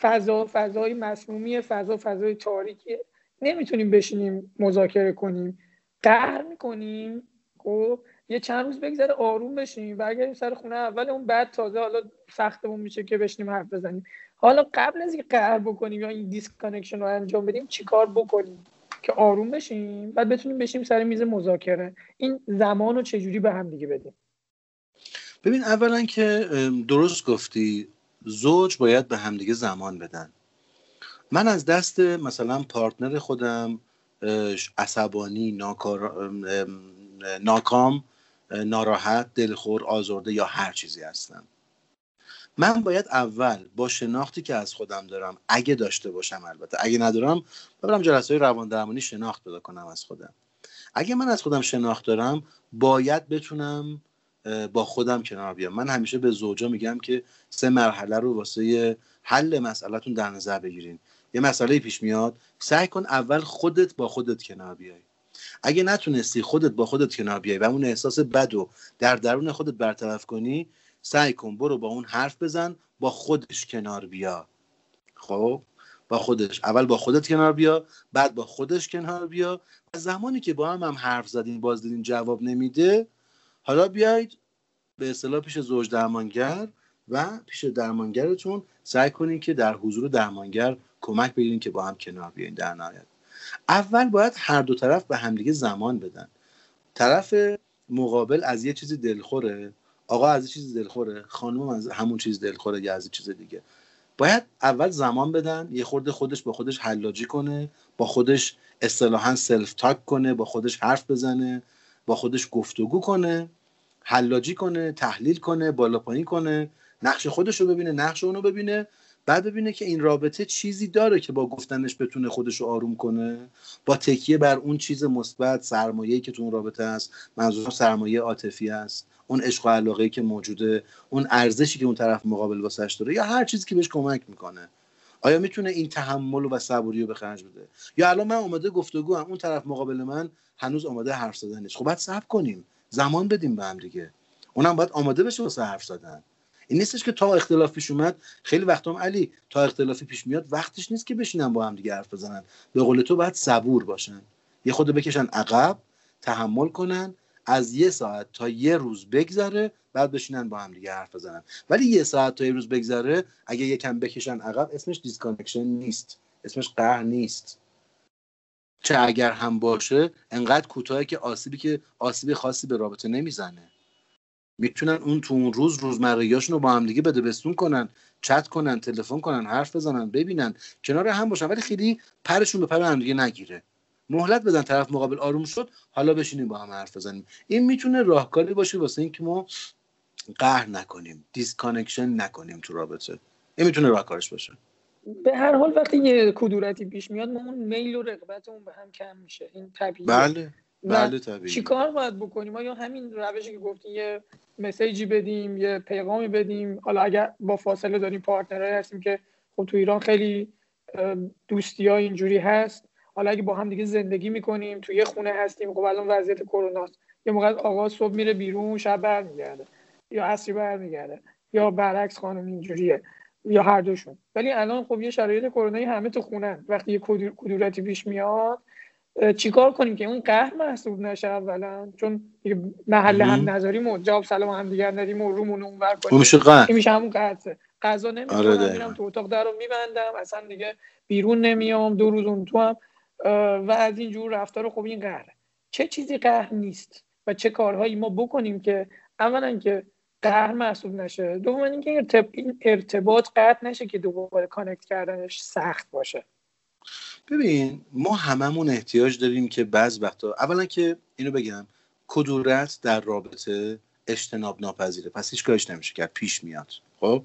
فضا فضای مسمومی فضا فضای تاریکیه. نمی‌تونیم بشینیم مذاکره کنیم. قهر می‌کنیم. خب؟ یه چند روز بگذره آروم بشیم برگردیم سر خونه اول اون بعد تازه حالا سختمون میشه که بشینیم حرف بزنیم. حالا قبل از اینکه قهر بکنیم یا این disconnection رو انجام بدیم چیکار بکنیم؟ که آروم بشیم بعد بتونیم بشینیم سر میز مذاکره. این زمان رو چجوری به هم دیگه بدیم؟ ببین اولا که درست گفتی زوج باید به همدیگه زمان بدن. من از دست مثلا partner خودم عصبانی ناکار... ناکام ناراحت دلخور آزرده یا هر چیزی هستم من باید اول با شناختی که از خودم دارم اگه داشته باشم البته اگه ندارم ببرم جلسه های روان درمانی شناخت پیدا کنم از خودم. اگه من از خودم شناخت دارم باید بتونم با خودم کنار بیام. من همیشه به زوجا میگم که سه مرحله رو واسه حل مسئلهتون در نظر بگیرین. یه مسئله پیش میاد سعی کن اول خودت با خودت کنار بیای. اگه نتونستی خودت با خودت کنار بیای و اون احساس بد و در درون خودت برطرف کنی سعی کن برو با اون حرف بزن با خودش کنار بیا. خب؟ با خودش. اول با خودت کنار بیا بعد با خودش کنار بیا. و زمانی که با هم هم حرف زدین باز دیدین جواب نمیده حالا بیاید به اصطلاح پیش زوج درمانگر و پیش درمانگرتون سعی کنین که در حضور درمانگر کمک بگیرین که با هم کنار بیاین در نهایت. اول باید هر دو طرف به همدیگه زمان بدن. طرف مقابل از یه چیزی دلخوره. آقا از یه چیزی دلخوره. خانم از همون چیز دلخوره یا از یه چیز دیگه. باید اول زمان بدن. یه خورده خودش با خودش حلاجی کنه. با خودش اصطلاحا سلف تاک کنه. با خودش حرف بزنه. با خودش گفتگو کنه. حلاجی کنه. تحلیل کنه. بالا پایین کنه. نقش خودش رو ببینه. نقش اونو ببینه. بعد ببینه که این رابطه چیزی داره که با گفتنش بتونه خودش رو آروم کنه. با تکیه بر اون چیز مثبت سرمایه‌ای که تو اون رابطه هست. منظورم سرمایه عاطفی است اون عشق و علاقه که موجوده. اون ارزشی که اون طرف مقابل واسش داره. یا هر چیزی که بهش کمک می‌کنه. آیا می‌تونه این تحمل و صبوری رو به خرج بده؟ یا الان من اومده گفتگو هم. اون طرف مقابل من هنوز آماده حرف زدن نیست خب بعد صبر کنیم. زمان بدیم به هم دیگه. اونم باید آماده بشه واسه حرف زدن. این نیستش که تا اختلاف پیش اومد خیلی وقت هم علی تا اختلافی پیش میاد وقتش نیست که بشینن با هم دیگه حرف بزنن. به قول تو باید صبور باشن. یه خورده بکشن عقب تحمل کنن از یه ساعت تا یه روز بگذره بعد بشینن با هم دیگه حرف بزنن. ولی یه ساعت تا یه روز بگذره اگه یکم بکشن عقب اسمش disconnection نیست. اسمش قهر نیست. چه اگر هم باشه انقدر کوتاهه که آسیبی که آسیبی خاصی به رابطه نمی‌زنه. می‌تونن اون تو اون روز روزمرگیاشون رو با هم دیگه بده بستون کنن چت کنن تلفن کنن حرف بزنن ببینن کنار هم باشن. ولی خیلی پرشون به پر هم دیگه نگیره. مهلت بدن طرف مقابل آروم شد حالا بشینیم با هم حرف بزنیم. این می‌تونه راهکاری باشه واسه اینکه ما قهر نکنیم disconnection نکنیم تو رابطه. این می‌تونه راهکارش باشه. به هر حال وقتی یه کدورتی پیش میاد ما اون میل و رغبتمون به هم کم میشه. این طبیعیه. بله. بله طبیعی چیکار باید بکنیم؟ یا همین روشی که گفتین یه مسیجی بدیم یه پیغامی بدیم؟ حالا اگر با فاصله داریم پارتنرای هستیم که خب تو ایران خیلی دوستی ها اینجوری هست. حالا اگه با هم دیگه زندگی می‌کنیم تو یه خونه هستیم خب الان وضعیت کرونا یه موقع آقا صبح میره بیرون شب برمیگرده. یا عصری برمیگرده. یا برعکس خانم اینجوریه. یا هر دوشون. ولی الان خب یه شرایط کرونایی همه تو خونه وقتی یه کدورتی پیش میاد چیکار کنیم که؟ اون قهر محسوب نشه اولا. چون محل هم نذاریم و جواب سلام هم دیگر ندیم و رومون اونور کنیم. میشه قهر. میشه همون قهر. غذا نمی‌خورم آره میرم تو اتاق در رو میبندم اصلا دیگه بیرون نمیام دو روز اون تو هم. و از اینجور رفتار خب این قهره. چه چیزی قهر نیست و چه کارهایی ما بکنیم که اولا که قهر محسوب نشه. دوم اینکه این ارتباط قطع نشه که دوباره connect کردنش سخت باشه. ببین ما هممون احتیاج داریم که بعض وقتا اولا که اینو بگم کدورت در رابطه اجتناب ناپذیره. پس هیچ کارش نمیشه کرد پیش میاد. خب؟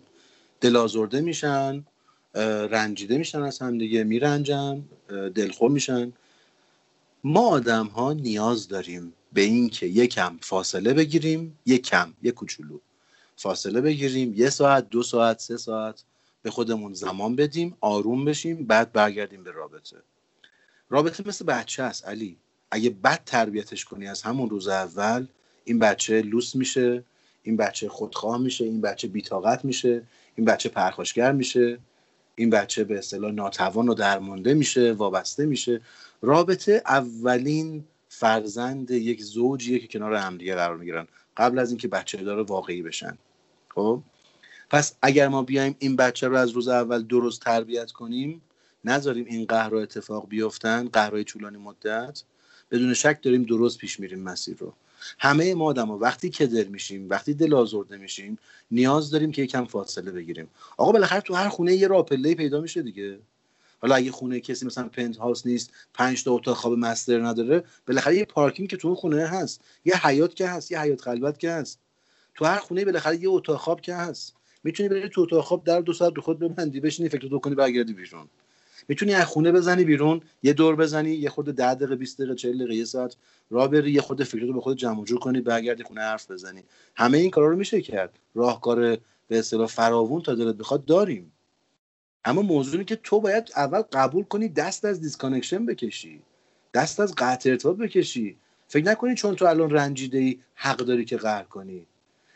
دل میشن رنجیده میشن از هم دیگه میرنجن دلخور میشن. ما آدم ها نیاز داریم به این که یکم فاصله بگیریم یک کم یک کوچولو. فاصله بگیریم یه ساعت دو ساعت سه ساعت. به خودمون زمان بدیم آروم بشیم بعد برگردیم به رابطه. رابطه مثل بچه است علی. اگه بد تربیتش کنی از همون روز اول این بچه لوس میشه این بچه خودخواه میشه این بچه بیتاقت میشه این بچه پرخاشگر میشه این بچه به اصطلاح ناتوان و درمانده میشه وابسته میشه. رابطه اولین فرزند یک زوجیه که کنار همدیگه قرار می‌گیرن. قبل از اینکه بچه داره واقعی بشن. خب؟ پس اگر ما بیایم این بچه رو از روز اول درست تربیت کنیم نذاریم این قهر و اتفاق بیفتن قهرهای طولانی مدت بدون شک داریم درست پیش میریم مسیر رو. همه ما آدم ها وقتی کدر میشیم وقتی دل آزرده میشیم نیاز داریم که یکم فاصله بگیریم. آقا بالاخره تو هر خونه یه راپله پیدا میشه دیگه. حالا اگه خونه کسی مثلا پنت هاوس نیست پنج تا اتاق خواب مستر نداره بالاخره یه پارکینگ که تو اون خونه هست یه حیات که هست یه حیات خلوت که هست. تو هر خونه بالاخره یه اتاق خواب که هست. می‌تونی بری تو اتاق خواب در دو ساعت رو خودت ببندی بشینی فکراتو کنی برگردی بیرون. می‌تونی از خونه بزنی بیرون یه دور بزنی یه خورده 10 دقیقه 20 دقیقه 40 دقیقه یه ساعت راه بری یه خورده فکرتو به خود جمع جور کنی برگردی خونه حرف بزنی. همه این کارا رو میشه کرد. راهکار به اصطلاح فراوون تا دلت بخواد داریم. اما موضوعی که تو باید اول قبول کنی دست از disconnection بکشی. دست از قطع ارتباط بکشی. فکر نکنی چون تو الان رنجیده ای حق داری که قهر کنی.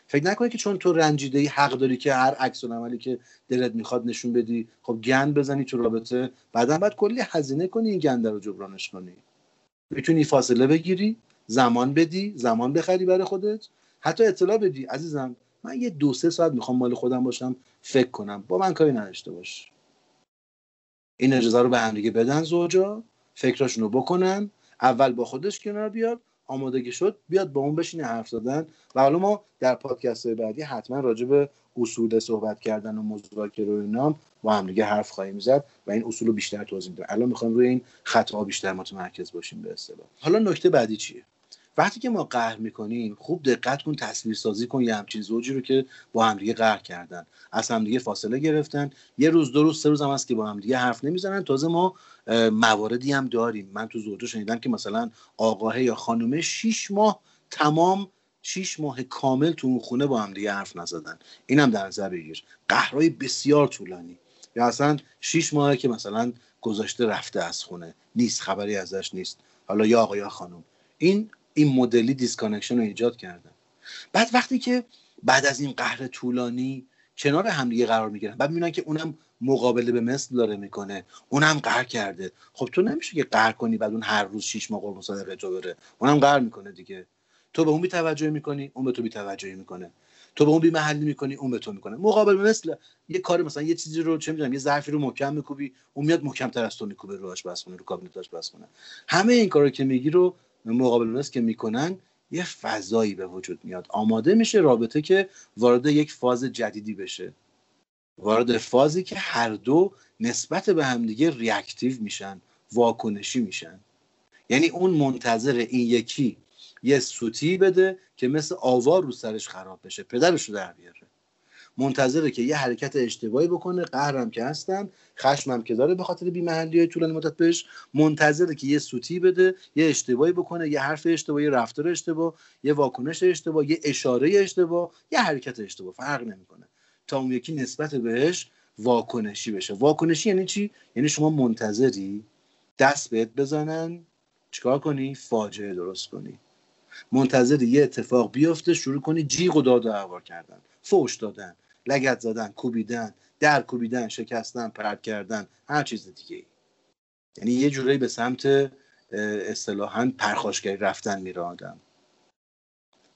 فکر نکنی که چون تو رنجیده ای حق داری که هر عکس عملی که دلت می‌خواد نشون بدی خب گند بزنی تو رابطه بعدا باید کلی هزینه کنی این گنده رو جبرانش کنی. می‌تونی فاصله بگیری زمان بدی زمان بخری برای خودت. حتی اطلاع بدی عزیزم من یه دو سه ساعت می‌خوام مال خودم باشم فکر کنم. با من کاری نداشته باش. این اجازه رو به هم دیگه بدن زوجا فکراشون رو بکنن اول با خودش کنار بیاد آمادگی شد بیاد با اون بشینه حرف زدن. و حالا ما در پادکست های بعدی حتما راجع به اصول صحبت کردن و مذاکره و اینا با هم دیگه حرف خواهیم زد و این اصول رو بیشتر توضیح میدم. الان می‌خوایم روی این خطا بیشتر متمرکز باشیم به اصطلاح. حالا نکته بعدی چیه؟ وقتی که ما قهر می‌کنیم خوب دقت کن تصویر سازی کن یه همچین زوجی رو که با همدیگه قهر کردن. از همدیگه فاصله گرفتن. یه روز دو روز سه روز هم هست که با همدیگه حرف نمی‌زنن. تازه ما مواردی هم داریم. من تو زوجه شنیدم که مثلا آقاه یا خانومه شیش ماه تمام شیش ماه کامل تو اون خونه با همدیگه حرف نزدن. اینم در نظر بگیر. قهرهای بسیار طولانی. یا اصلا شیش ماه که مثلا گذاشته رفته از خونه. نیست خبری ازش نیست. حالا یا آقا یا خانم. این این مدلی disconnection رو ایجاد کردن. بعد وقتی که بعد از این قهر طولانی کنار همدیگه قرار می‌گیرن بعد می‌بینن که اونم مقابله به مثل داره می‌کنه اونم قهر کرده. خب تو نمیشه که قهر کنی بعد اون هر روز شیش ماه قربون صدقه تو بره. اونم قهر می‌کنه دیگه. تو به اون بی توجهی می‌کنی اون به تو بی توجهی می‌کنه. تو به اون بی محلی می‌کنی اون به تو می‌کنه. مقابل مثل یه کار مثلا یه چیزی رو چه می‌دونم یه ظرفی رو محکم میکوبی اون میاد محکم تر از تو میکوبه رو آشپزخونه رو کابینت آشپزخونه همه این کارا که میگی رو مقابل اوناست که می‌کنن یه فضایی به وجود میاد. آماده میشه رابطه که وارد یک فاز جدیدی بشه. وارد فازی که هر دو نسبت به همدیگه ریاکتیو میشن واکنشی میشن. یعنی اون منتظر این یکی یه سوتی بده که مثل آوار رو سرش خراب بشه. پدرش رو در بیاره. منتظره که یه حرکت اشتباهی بکنه. قهرم که هستن خشمم که داره به خاطر بیمحلی های طولانی مدت بهش. منتظره که یه سوتی بده یه اشتباهی بکنه یه حرف اشتباه رفتار اشتباه یه واکنش اشتباه یه اشاره اشتباه یه حرکت اشتباه. فرق نمی‌کنه. تا اون یکی نسبت بهش واکنشی بشه. واکنشی یعنی چی؟ یعنی شما منتظری دست بهت بزنن. چیکار کنی؟ فاجعه درست کنی. منتظر یه اتفاق بیفته شروع کنی جیغ و داد و کردن. فوش دادن. لگت زدن کوبیدن در کوبیدن شکستن پرد کردن هر چیز دیگه یعنی یه جورایی به سمت اصطلاحا پرخاشگری رفتن میره آدم.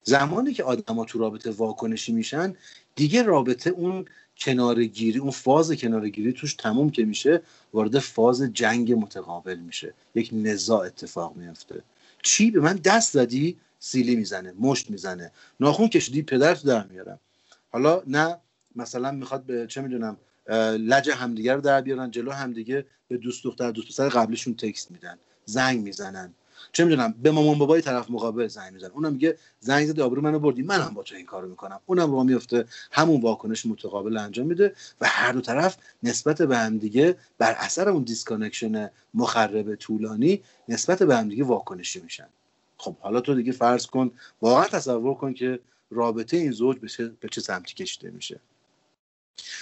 زمانی که آدما تو رابطه واکنشی میشن دیگه رابطه اون کنارگیری اون فاز کنارگیری توش تموم که میشه وارد فاز جنگ متقابل میشه. یک نزاع اتفاق میفته. چی؟ به من دست زدی سیلی می‌زنه مشت می‌زنه. ناخون کشیدی پدر تو در میارم. حالا نه مثلا می‌خواد به چه می‌دونم لج همدیگه رو در بیارن جلو همدیگه به دوست دختر دوست پسر قبلشون text میدن زنگ می‌زنن. چه می‌دونم به مامان بابای طرف مقابل زنگ می‌زنن. اونم میگه زنگ زدی آبرو منو بردی. منم با تو این کارو می‌کنم. اونم رو میفته. همون واکنش متقابل انجام میده و هر دو طرف نسبت به همدیگه بر اثر اون disconnection مخرب طولانی نسبت به همدیگه واکنشی میشن. خب حالا تو دیگه فرض کن واقعا تصور کن که رابطه این زوج به چه, به چه سمتی کشیده میشه.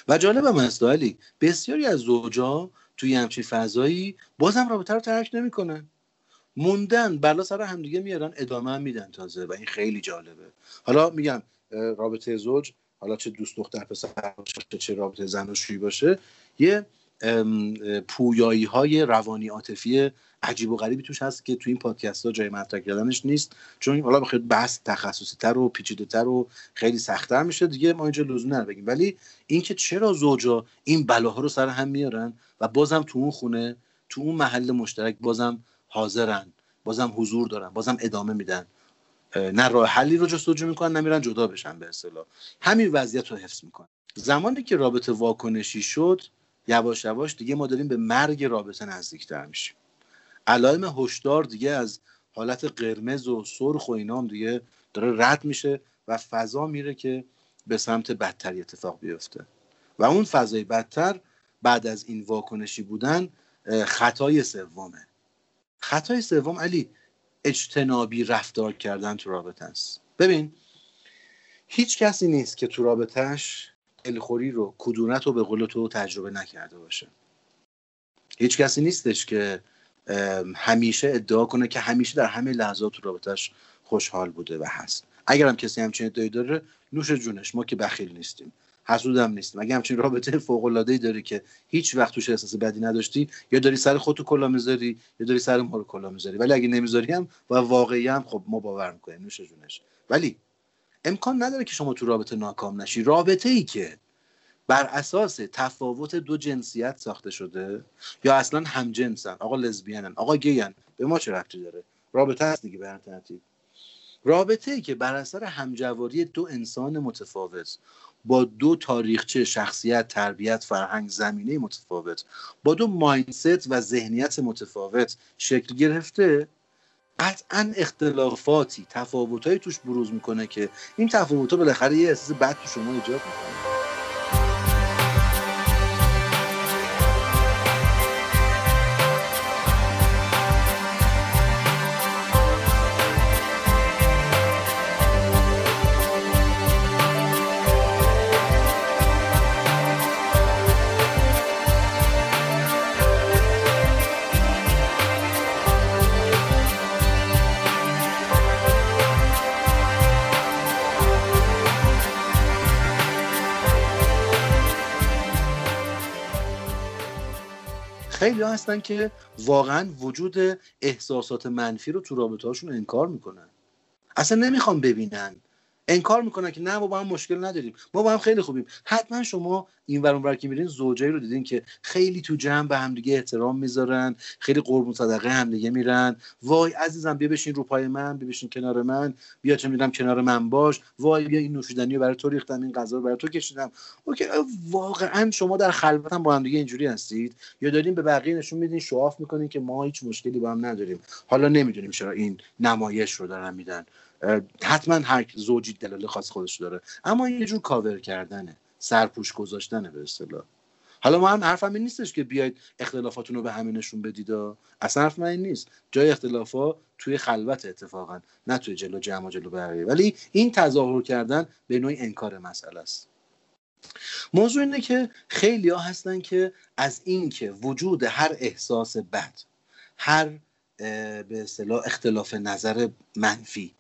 و جالب مسائلی بسیاری از زوجا توی همچین فضایی بازم رابطه رو ترک نمی‌کنن. موندن بلا سر همدیگه میارن ادامه هم میدن تازه و این خیلی جالبه. حالا میگم رابطه زوج حالا چه دوست دختر پسر باشه چه رابطه زن و شویی باشه یه پویایی های روانی عاطفی عجیب و غریبی توش هست که تو این پادکست ها جای مطرح کردنش نیست. چون حالا بخیر بحث تخصصی تر و پیچیده تر و خیلی سختتر میشه دیگه ما اینجا لزوم نداره بگیم. ولی اینکه چرا زوجا این بلاها رو سر هم میارن و بازم تو اون خونه تو اون محل مشترک بازم حاضرن بازم حضور دارن بازم ادامه میدن. نه راه حلی رو جستجو می‌کنن نمیرن جدا بشن به اصطلاح. همین وضعیت رو حفظ می‌کنن. زمانی که رابطه واکنشی شد یواش یواش دیگه ما داریم به مرگ رابطه نزدیکتر میشیم. علائم هشدار دیگه از حالت قرمز و سرخ و اینام دیگه داره رد میشه و فضا میره که به سمت بدتری اتفاق بیفته. و اون فضای بدتر بعد از این واکنشی بودن خطای سومه. خطای سوم علی اجتنابی رفتار کردن تو رابطه است ببین هیچ کسی نیست که تو رابطهش دلخوری رو کدورت رو به قول تو تجربه نکرده باشه. هیچ کسی نیستش که همیشه ادعا کنه که همیشه در همه لحظات تو رابطهش خوشحال بوده و هست. اگر هم کسی همچین ادعایی داره نوش جونش ما که بخیل نیستیم. حسودم نیستیم. اگه همچین رابطه فوق العاده داری که هیچ وقت توش احساس بدی نداشتی یا داری سر خودتو کلا می‌ذاری یا داری سر ما رو کلا می‌ذاری. ولی اگه نمی‌ذاری هم و واقعی هم خب ما باور می‌کنیم. نوش جونش. ولی امکان نداره که شما تو رابطه ناکام نشی. رابطه ای که بر اساس تفاوت دو جنسیت ساخته شده یا اصلا هم جنسن آقا لزبیانن آقا گیان به ما چه رفتی داره؟ رابطه هست دیگه به ترتیب رابطه ای که بر اثر همجواری دو انسان متفاوت با دو تاریخچه شخصیت تربیت فرهنگ زمینه متفاوت با دو مایندست و ذهنیت متفاوت شکل گرفته قطعا اختلافاتی تفاوتهایی توش بروز می‌کنه که این تفاوتها بالاخره یه احساس بد تو شما ایجاد می‌کنه. خیلی هستن که واقعا وجود احساسات منفی رو تو رابطه هاشون انکار می‌کنن. اصلا نمی‌خوام ببینن. انکار می‌کنن که نه ما با هم مشکل نداریم. ما با هم خیلی خوبیم. حتما شما این ور اونور که میرین زوجایی رو دیدین که خیلی تو جمع به همدیگه احترام می‌ذارن خیلی قربون صدقه همدیگه میرن. وای عزیزم بیا بشین رو پای من بیا بشین کنار من بیا چه می‌دونم کنار من باش. وای بیا این نوشیدنی رو برای تو ریختم این غذا رو برای تو کشیدم. اوکی واقعا شما در خلوت هم با همدیگه اینجوری هستید؟ یا دارین به بقیه نشون میدین شواف می‌کنین که ما هیچ مشکلی با هم نداریم. حالا نمی‌دونیم چرا این نمایش رو دارن میدن. حتما هر زوجی دلایل خاص خودش داره. اما یه جور کاور کردنه. سرپوش گذاشتنه به اصطلاح. حالا ما هم حرفم این نیستش که بیاید اختلافاتون رو به همه نشون بدید. اصلا حرف من این نیست. جای اختلافا توی خلوت اتفاقا نه توی جلو جمع جلو بقیه. ولی این تظاهر کردن به نوعی انکار مسئله است. موضوع اینه که خیلی ها هستن که از اینکه وجود هر احساس بد هر به اصطلاح اختلاف نظر منفی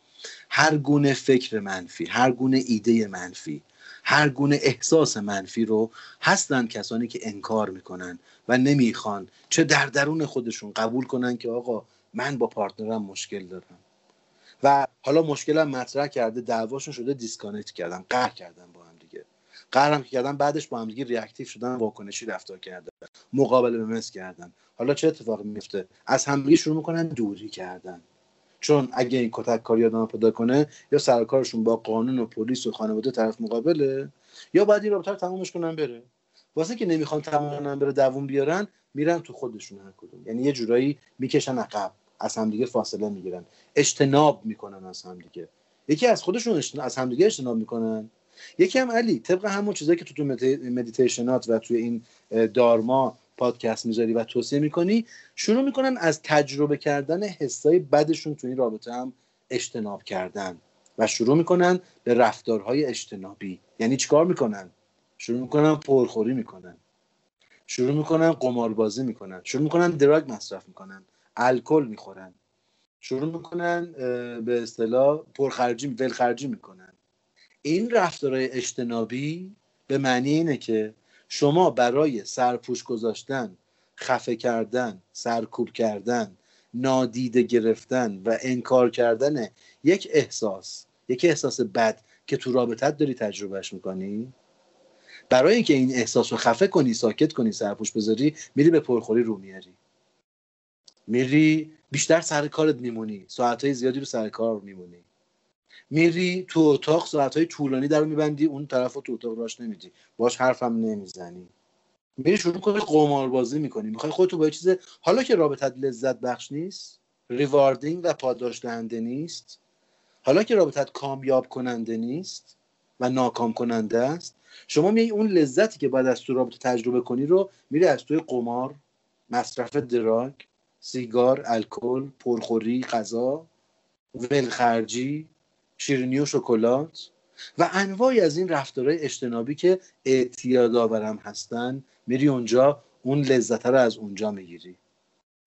هر گونه فکر منفی هر گونه ایده منفی هر گونه احساس منفی رو هستند کسانی که انکار می‌کنن و نمی‌خوان چه در درون خودشون قبول کنن که آقا من با partner م مشکل دارم. و حالا مشکلم مطرح کرده دعواشون شده disconnect کردن قهر کردن با هم دیگه. قهر هم کردن بعدش با هم دیگه ریاکتیو شدن واکنشی رفتار کردن مقابله به کردن. حالا چه اتفاقی میفته از همدیگه شروع می‌کنن دوری کردن. چون اگه این کتک کاری آدم پیدا کنه یا سرکارشون با قانون و پلیس و خانواده طرف مقابله یا باید این رابطه رو تمامش کنن بره. واسه که نمی‌خوان تمام بره دووم بیارن میرن تو خودشون هر کدوم. یعنی یه جورایی می‌کشن عقب از همدیگه فاصله می‌گیرن. اجتناب می‌کنن از همدیگه. یکی از خودشون از همدیگه اجتناب می‌کنن. یکی هم علی طبق همون چیزایی که تو تو مدیتیشنات و توی این دارما پادکست می‌ذاری و توصیه می‌کنی شروع می‌کنن از تجربه کردن حسای بدشون تو این رابطه هم اجتناب کردن و شروع می‌کنن به رفتارهای اجتنابی. یعنی چیکار می‌کنن؟ شروع می‌کنن پرخوری می‌کنن. شروع می‌کنن قماربازی می‌کنن. شروع می‌کنن دراگ مصرف می‌کنن. الکل می‌خورن. شروع می‌کنن به اصطلاح پرخرجی ولخرجی می‌کنن. این رفتارهای اجتنابی به معنی اینه که شما برای سرپوش گذاشتن خفه کردن سرکوب کردن نادیده گرفتن و انکار کردن یک احساس یک احساس بد که تو رابطت داری تجربهش می‌کنی؟ برای اینکه این احساس رو خفه کنی ساکت کنی سرپوش بذاری میری به پرخوری رو میاری میری بیشتر سر کارت میمونی ساعتهای زیادی رو سر کار میمونی. میری تو اتاق ساعتهای طولانی در میبندی اون طرف تو اتاق راش نمیدی. باش حرفم نمی‌زنی. میری شروع کنی قماربازی می‌کنی. می‌خوای خودتو با چیز حالا که رابطت لذت بخش نیست ریواردینگ و پاداش دهنده نیست حالا که رابطت کامیاب کننده نیست و ناکام کننده است شما میای اون لذتی که باید از تو رابطه تجربه کنی رو میری از توی قمار مصرف دراگ سیگار الکل پرخوری غذا ولخرجی شیرینی و شکلات. و انواعی از این رفتارهای اجتنابی که اعتیاد آورم هستن میری اونجا اون لذت رو از اونجا می‌گیری.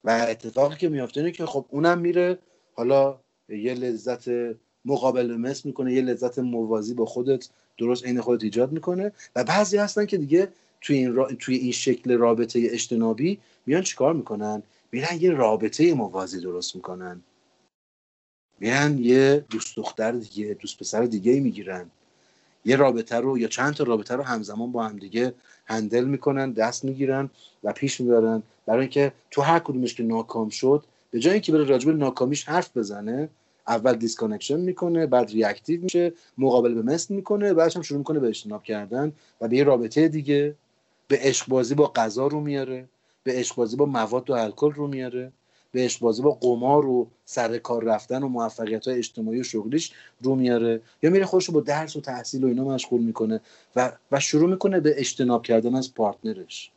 و اتفاقی که میافته اینه که خب اونم میره حالا یه لذت مقابل مثل می‌کنه یه لذت موازی با خودت درست عین خودت ایجاد می‌کنه. و بعضی هستن که دیگه توی این, توی این شکل رابطه اجتنابی میان چیکار می‌کنن؟ میرن یه رابطه موازی درست می‌کنن. میرن یه دوست دختر دیگه دوست پسر دیگه می‌گیرن. یه رابطه رو یا چند تا رابطه رو همزمان با هم دیگه handle می‌کنن دست می‌گیرن و پیش می‌برن. برای اینکه تو هر کدومش که ناکام شد به جای اینکه بره راجب ناکامیش حرف بزنه اول disconnection می‌کنه بعد reactive میشه مقابل به مثل می‌کنه بعدش هم شروع می‌کنه به اجتناب کردن و به یه رابطه دیگه. به عشق بازی با غذا رو میاره به عشق بازی با مواد و الکل رو میاره. به عشق بازی با قمار و سر کار رفتن و موفقیت های اجتماعی و شغلیش رو میاره. یا میره خودش رو با درس و تحصیل و اینا مشغول می‌کنه و, و شروع می‌کنه به اجتناب کردن از پارتنرش.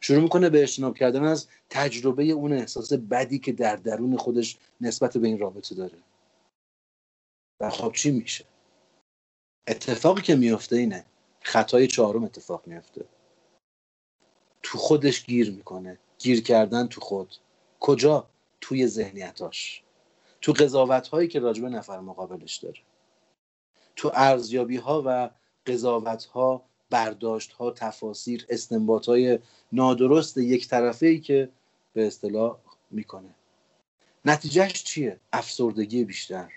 شروع می‌کنه به اجتناب کردن از تجربه اون احساس بدی که در درون خودش نسبت به این رابطه داره. و خب چی میشه؟ اتفاقی که میفته اینه خطای چهارم اتفاق میفته تو خودش گیر می‌کنه. گیر کردن تو خود. کجا؟ توی ذهنیتاش تو قضاوت هایی که راجبه نفر مقابلش داره تو ارزیابی ها و قضاوت ها برداشت ها تفاسیر استنباط های نادرست یک طرفه ای که به اصطلاح می‌کنه. نتیجهش چیه؟ افسردگی بیشتر.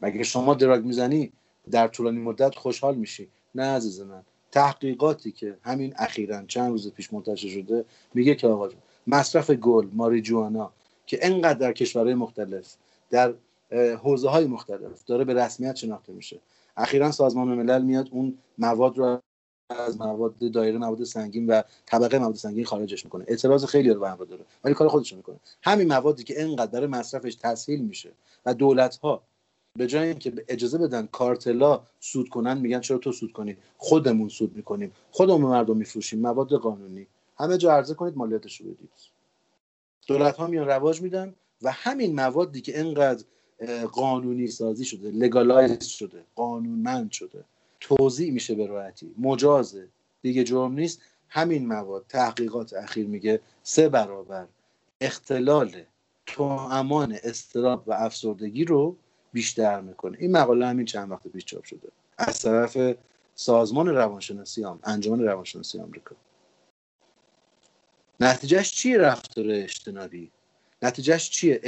مگه شما دراگ می‌زنی در طولانی مدت خوشحال میشی؟ نه عزیز من. تحقیقاتی که همین اخیرا چند روز پیش منتشر شده میگه که آقا مصرف گل ماریجوانا که انقدر در کشورهای مختلف در حوزه های مختلف داره به رسمیت شناخته میشه. اخیرا سازمان ملل میاد اون مواد رو از مواد دایره مواد سنگین و طبقه مواد سنگین خارجش می‌کنه. اعتراض خیلی رو به داره ولی کار خودش می‌کنه. همین موادی که انقدر برای مصرفش تسهیل میشه و دولت ها به جای اینکه اجازه بدن کارتلا سود کنن میگن چرا تو سود کنی؟ خودمون سود می‌کنیم. خودمون مردم میفروشیم. مواد قانونی. همه جا عرضه کنید مالیاتش رو بدید. دولت ها میان رواج میدن و همین موادی که انقدر قانونی سازی شده لگالایز شده قانونمند شده توضیح میشه به راحتی. مجازه. دیگه جرم نیست. همین مواد. تحقیقات اخیر میگه سه برابر. اختلال تو امان استراب و افسردگی رو بیشتر می‌کنه. این مقاله همین چند وقت پیش چاپ شده. از طرف سازمان روانشناسی هم انجمن روانشناسی آمریکا. نتیجهش چیه رفتار اجتنابی؟ نتیجهش چیه؟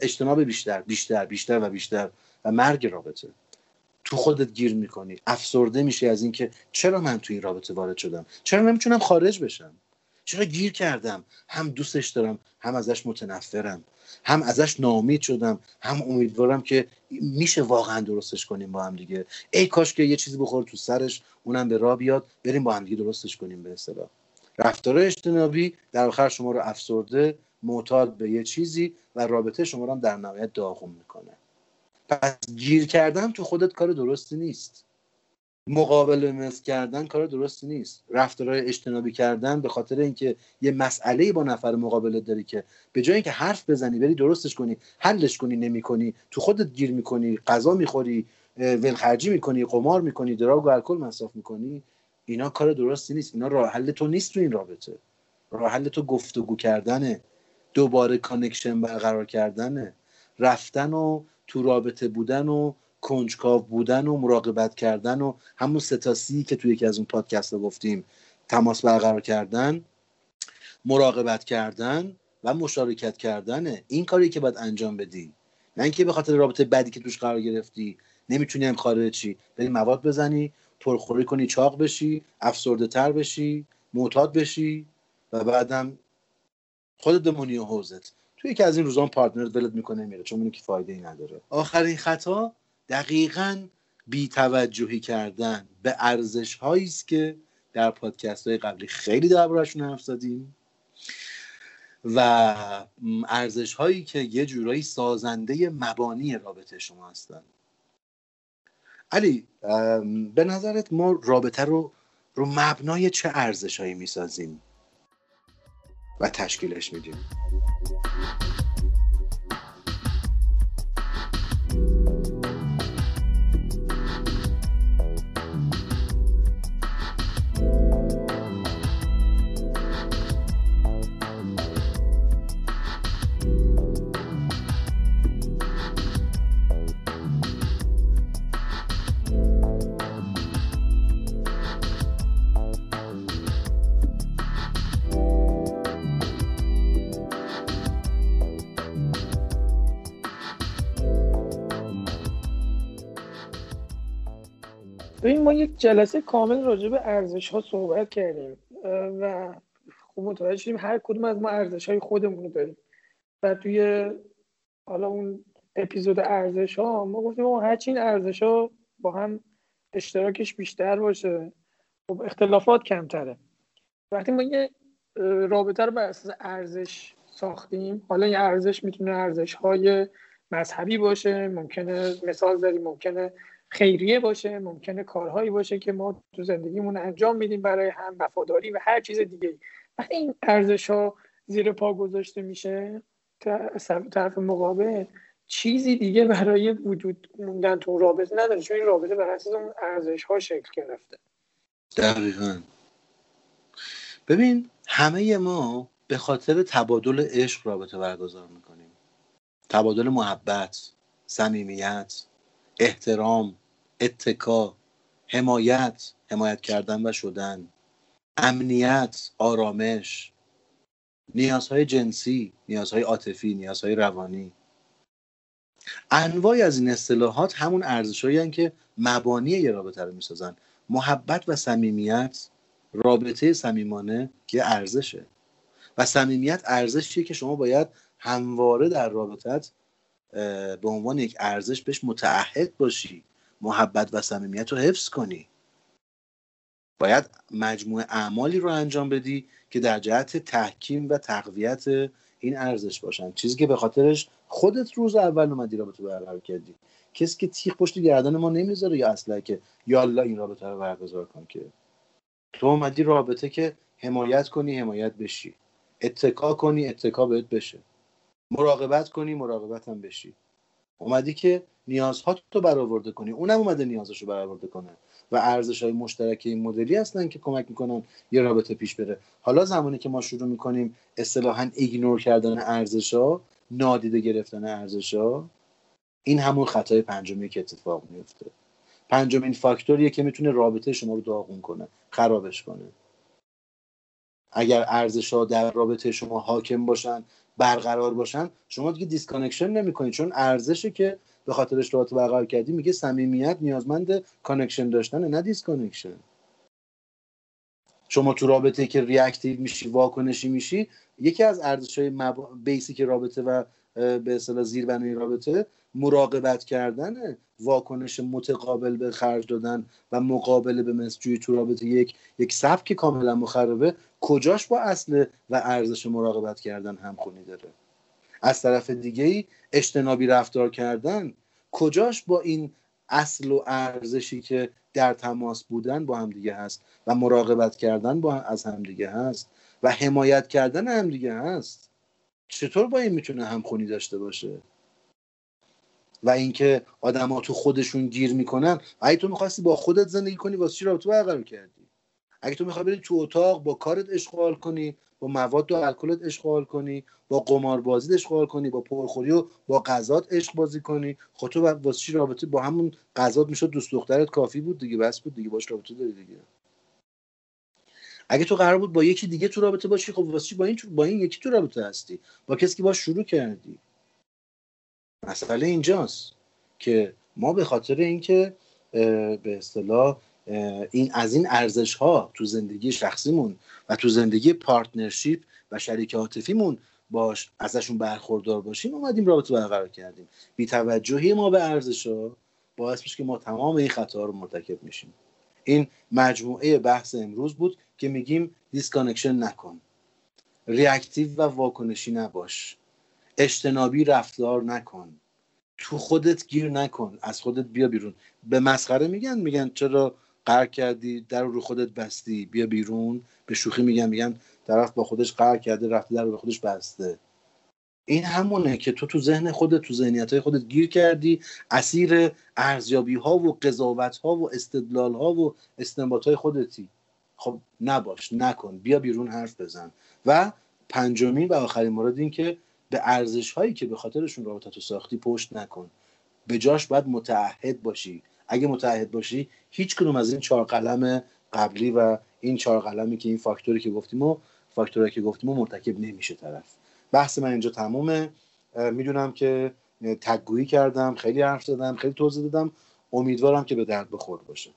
اجتناب بیشتر بیشتر بیشتر و بیشتر و مرگ رابطه. تو خودت گیر می‌کنی. افسرده میشی از اینکه چرا من تو این رابطه وارد شدم؟ چرا نمی‌تونم خارج بشم؟ چرا گیر کردم؟ هم دوستش دارم هم ازش متنفرم. هم ازش ناامید شدم. هم امیدوارم که میشه واقعا درستش کنیم با هم دیگه. ای کاش که یه چیزی بخور تو سرش اونم به راه بیاد بریم با هم دیگه درستش کنیم به اصطلاح. رفتار اجتنابی در آخر شما رو افسرده معتاد به یه چیزی و رابطه شما رو هم در نهایت داغون می‌کنه. پس گیر کردن تو خودت کار درستی نیست. مقابل مثل کردن کار درستی نیست. رفتارهای اجتنابی کردن به خاطر اینکه یه مسئله با نفر مقابلت داری که به جای اینکه حرف بزنی بری درستش کنی حلش کنی نمی‌کنی تو خودت گیر می‌کنی غذا می‌خوری ولخرجی می‌کنی قمار می‌کنی دراگ و الکل مصرف می‌کنی اینا کار درستی نیست. اینا راه حل تو نیست تو این رابطه. راه حل تو گفتگو کردنه. دوباره connection برقرار کردنه. رفتن و تو رابطه بودن و کنجکاو بودن و مراقبت کردن و همون سه تا C که توی یکی از اون پادکست رو گفتیم تماس برقرار کردن مراقبت کردن و مشارکت کردنه. این کاری که باید انجام بدی. نه اینکه به خاطر رابطه بدی که توش قرار گرفتی نمی‌تونی هم خارج شی. بری مواد بزنی. پرخوری کنی چاق بشی افسرده تر بشی معتاد بشی و بعدم خودت بمونی و حوزت. توی یکی از این روزان پارتنرت ولت می‌کنه میره چون که فایده ای نداره. آخرین خطا دقیقا بیتوجهی کردن به ارزش هایی است که در پادکست های قبلی خیلی دربارهشون حرف زدیم و ارزش هایی که یه جورایی سازنده مبانی رابطه شما هستن. علی به نظرت ما رابطه رو رو مبنای چه ارزش هایی می‌سازیم و تشکیلش میدیم؟ یک جلسه کامل راجع به ارزش ها صحبت کردیم. و خوب متوجه شدیم هر کدوم از ما ارزش های خودمون رو داریم. و توی حالا اون اپیزود ارزش ها ما گفتیم ما هرچی این ارزش ها با هم اشتراکش بیشتر باشه خب اختلافات کمتره. وقتی ما یه رابطه رو بر اساس ارزش ساختیم حالا این ارزش می‌تونه ارزش های مذهبی باشه ممکنه مثال داریم ممکنه خیریه باشه ممکنه کارهایی باشه که ما تو زندگیمون انجام میدیم برای هم وفاداری و هر چیز دیگه وقتی این ارزش ها زیر پا گذاشته میشه. طرف مقابل چیزی دیگه برای وجود موندن تو رابطه نداره چون این رابطه بر اساس اون ارزش ها شکل گرفته. دقیقا. ببین همه ما به خاطر تبادل عشق رابطه برگزار می‌کنیم. تبادل محبت صمیمیت. احترام اتکا حمایت حمایت کردن و شدن امنیت آرامش نیازهای جنسی نیازهای عاطفی نیازهای روانی. انواعی از این اصطلاحات همون ارزشهایی که مبانی یه رابطه رو می‌سازن. محبت و صمیمیت رابطه صمیمانه که ارزشه. و صمیمیت ارزشیه که شما باید همواره در رابطت به عنوان یک ارزش بهش متعهد باشی. محبت و صمیمیت رو حفظ کنی. باید مجموعه اعمالی رو انجام بدی که در جهت تحکیم و تقویت این ارزش باشن. چیزی که به خاطرش خودت روز اول اومدی رابطه برقرار کردی. کسی که تیغ پشت گردن ما نمی‌ذاره یا اصلا که یالا این رابطه رو برگزار کن که. تو اومدی رابطه که حمایت کنی حمایت بشی. اتکا کنی اتکا بهت بشه. مراقبت کنی مراقبت هم بشی. اومدی که نیازها تو برآورده کنی. اونم اومده نیازش رو برآورده کنه. و ارزش های مشترک این مدلی هستن که کمک می‌کنن یه رابطه پیش بره. حالا زمانی که ما شروع می‌کنیم اصطلاحا ایگنور کردن ارزش ها نادیده گرفتن ارزش ها این همون خطای پنجمی که اتفاق میفته پنجمین فاکتوریه که می‌تونه رابطه شما رو داغون کنه خرابش کنه. اگر ارزش ها در رابطه شما حاکم باشن برقرار باشن شما دیگه disconnection نمی‌کنید. چون ارزشی که به خاطرش رابطه برقرار کردی میگه صمیمیت نیازمند connection داشتن نه disconnection شما تو رابطه که reactive میشی واکنشی میشی یکی از ارزش های مب... basic رابطه و به اصطلاح زیربنای رابطه مراقبت کردن واکنش متقابل به خرج دادن و مقابله به مسجوی تو رابطه یک یک سبک کاملا مخربه کجاش با اصل و ارزش مراقبت کردن همخونی داره؟ از طرف دیگه ای اجتنابی رفتار کردن کجاش با این اصل و ارزشی که در تماس بودن با همدیگه هست و مراقبت کردن با از همدیگه هست و حمایت کردن همدیگه هست؟ چطور با این می‌تونه همخونی داشته باشه؟ و اینکه آدما تو خودشون گیر می‌کنن اگه تو می‌خواستی با خودت زندگی کنی واسه چی رابطه برقرار کردی؟ اگه تو می‌خوای بری تو اتاق با کارت اشغال کنی با مواد و الکلت اشغال کنی با قماربازی اشغال کنی با پرخوری و با غذات عشق بازی کنی خب تو واسه چی رابطه با همون غذات می‌شد؟ دوست دخترت کافی بود دیگه بس بود دیگه باش رابطه داری دیگه. اگه تو قرار بود با یکی دیگه تو رابطه باشی خب واسه با این با این یکی تو رابطه هستی؟ با کسی که باش شروع کردی. مسئله اینجاست که ما به خاطر اینکه به اصطلاح این از این ارزش ها تو زندگی شخصیمون و تو زندگی partnership و شریک عاطفیمون باش ازشون برخوردار باشیم اومدیم رابطه برقرار کردیم. بی توجهی ما به ارزش ها باعث میشه که ما تمام این خطا رو مرتکب میشیم. این مجموعه بحث امروز بود که میگیم disconnection نکن. reactive و واکنشی نباش. اجتنابی رفتار نکن. تو خودت گیر نکن. از خودت بیا بیرون. به مسخره میگن میگن چرا قهر کردی؟ در رو خودت بستی. بیا بیرون. به شوخی میگن میگن طرف با خودش قهر کرده رفته در رو به خودش بسته. این همونه که تو تو ذهن خودت تو ذهنیت های خودت گیر کردی. اسیر ارزیابی ها و قضاوت ها و استدلال ها و استنباط های خودتی. خب نباش نکن. بیا بیرون حرف بزن. و پنجمین و آخرین مورد این که به ارزش هایی که به خاطرشون رابطه تو ساختی پشت نکن. به جاش باید متعهد باشی. اگه متعهد باشی هیچ کدوم از این چهار قلم قبلی و این چهار قلمی که این فاکتوری که گفتیم و فاکتوری که گفتیم و مرتکب نمیشه طرف. بحث من اینجا تمومه. می‌دونم که تگویی کردم خیلی حرف زدم خیلی توضیح دادم. امیدوارم که به درد بخورد باشه.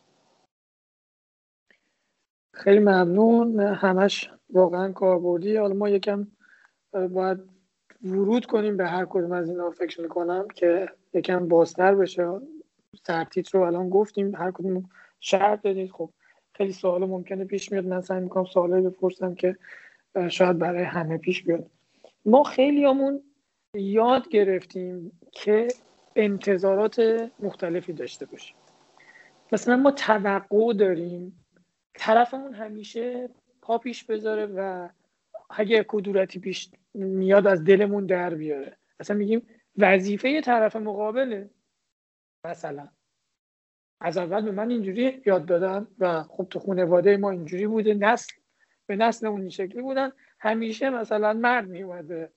خیلی ممنون. همش واقعا کاربردی. حالا ما یکم باید ورود کنیم به هر کدوم از اینا. فکر می‌کنم که یکم بازتر بشه. سرتیت رو الان گفتیم. هر کدوم شرط دادید خب خیلی سوال ممکنه پیش میاد. من سعی می‌کنم سوالایی بپرسم که شاید برای همه پیش بیاد. ما خیلی همون یاد گرفتیم که انتظارات مختلفی داشته باشیم. مثلا ما توقع داریم طرفمون همیشه پا پیش بذاره و اگه کدورتی پیش میاد از دلمون در بیاره. اصلا میگیم وظیفه طرف مقابله. مثلا از اول به من اینجوری یاد دادن و خب تو خانواده ما اینجوری بوده نسل به نسل اون این شکلی بودن. همیشه مثلا مرد میومده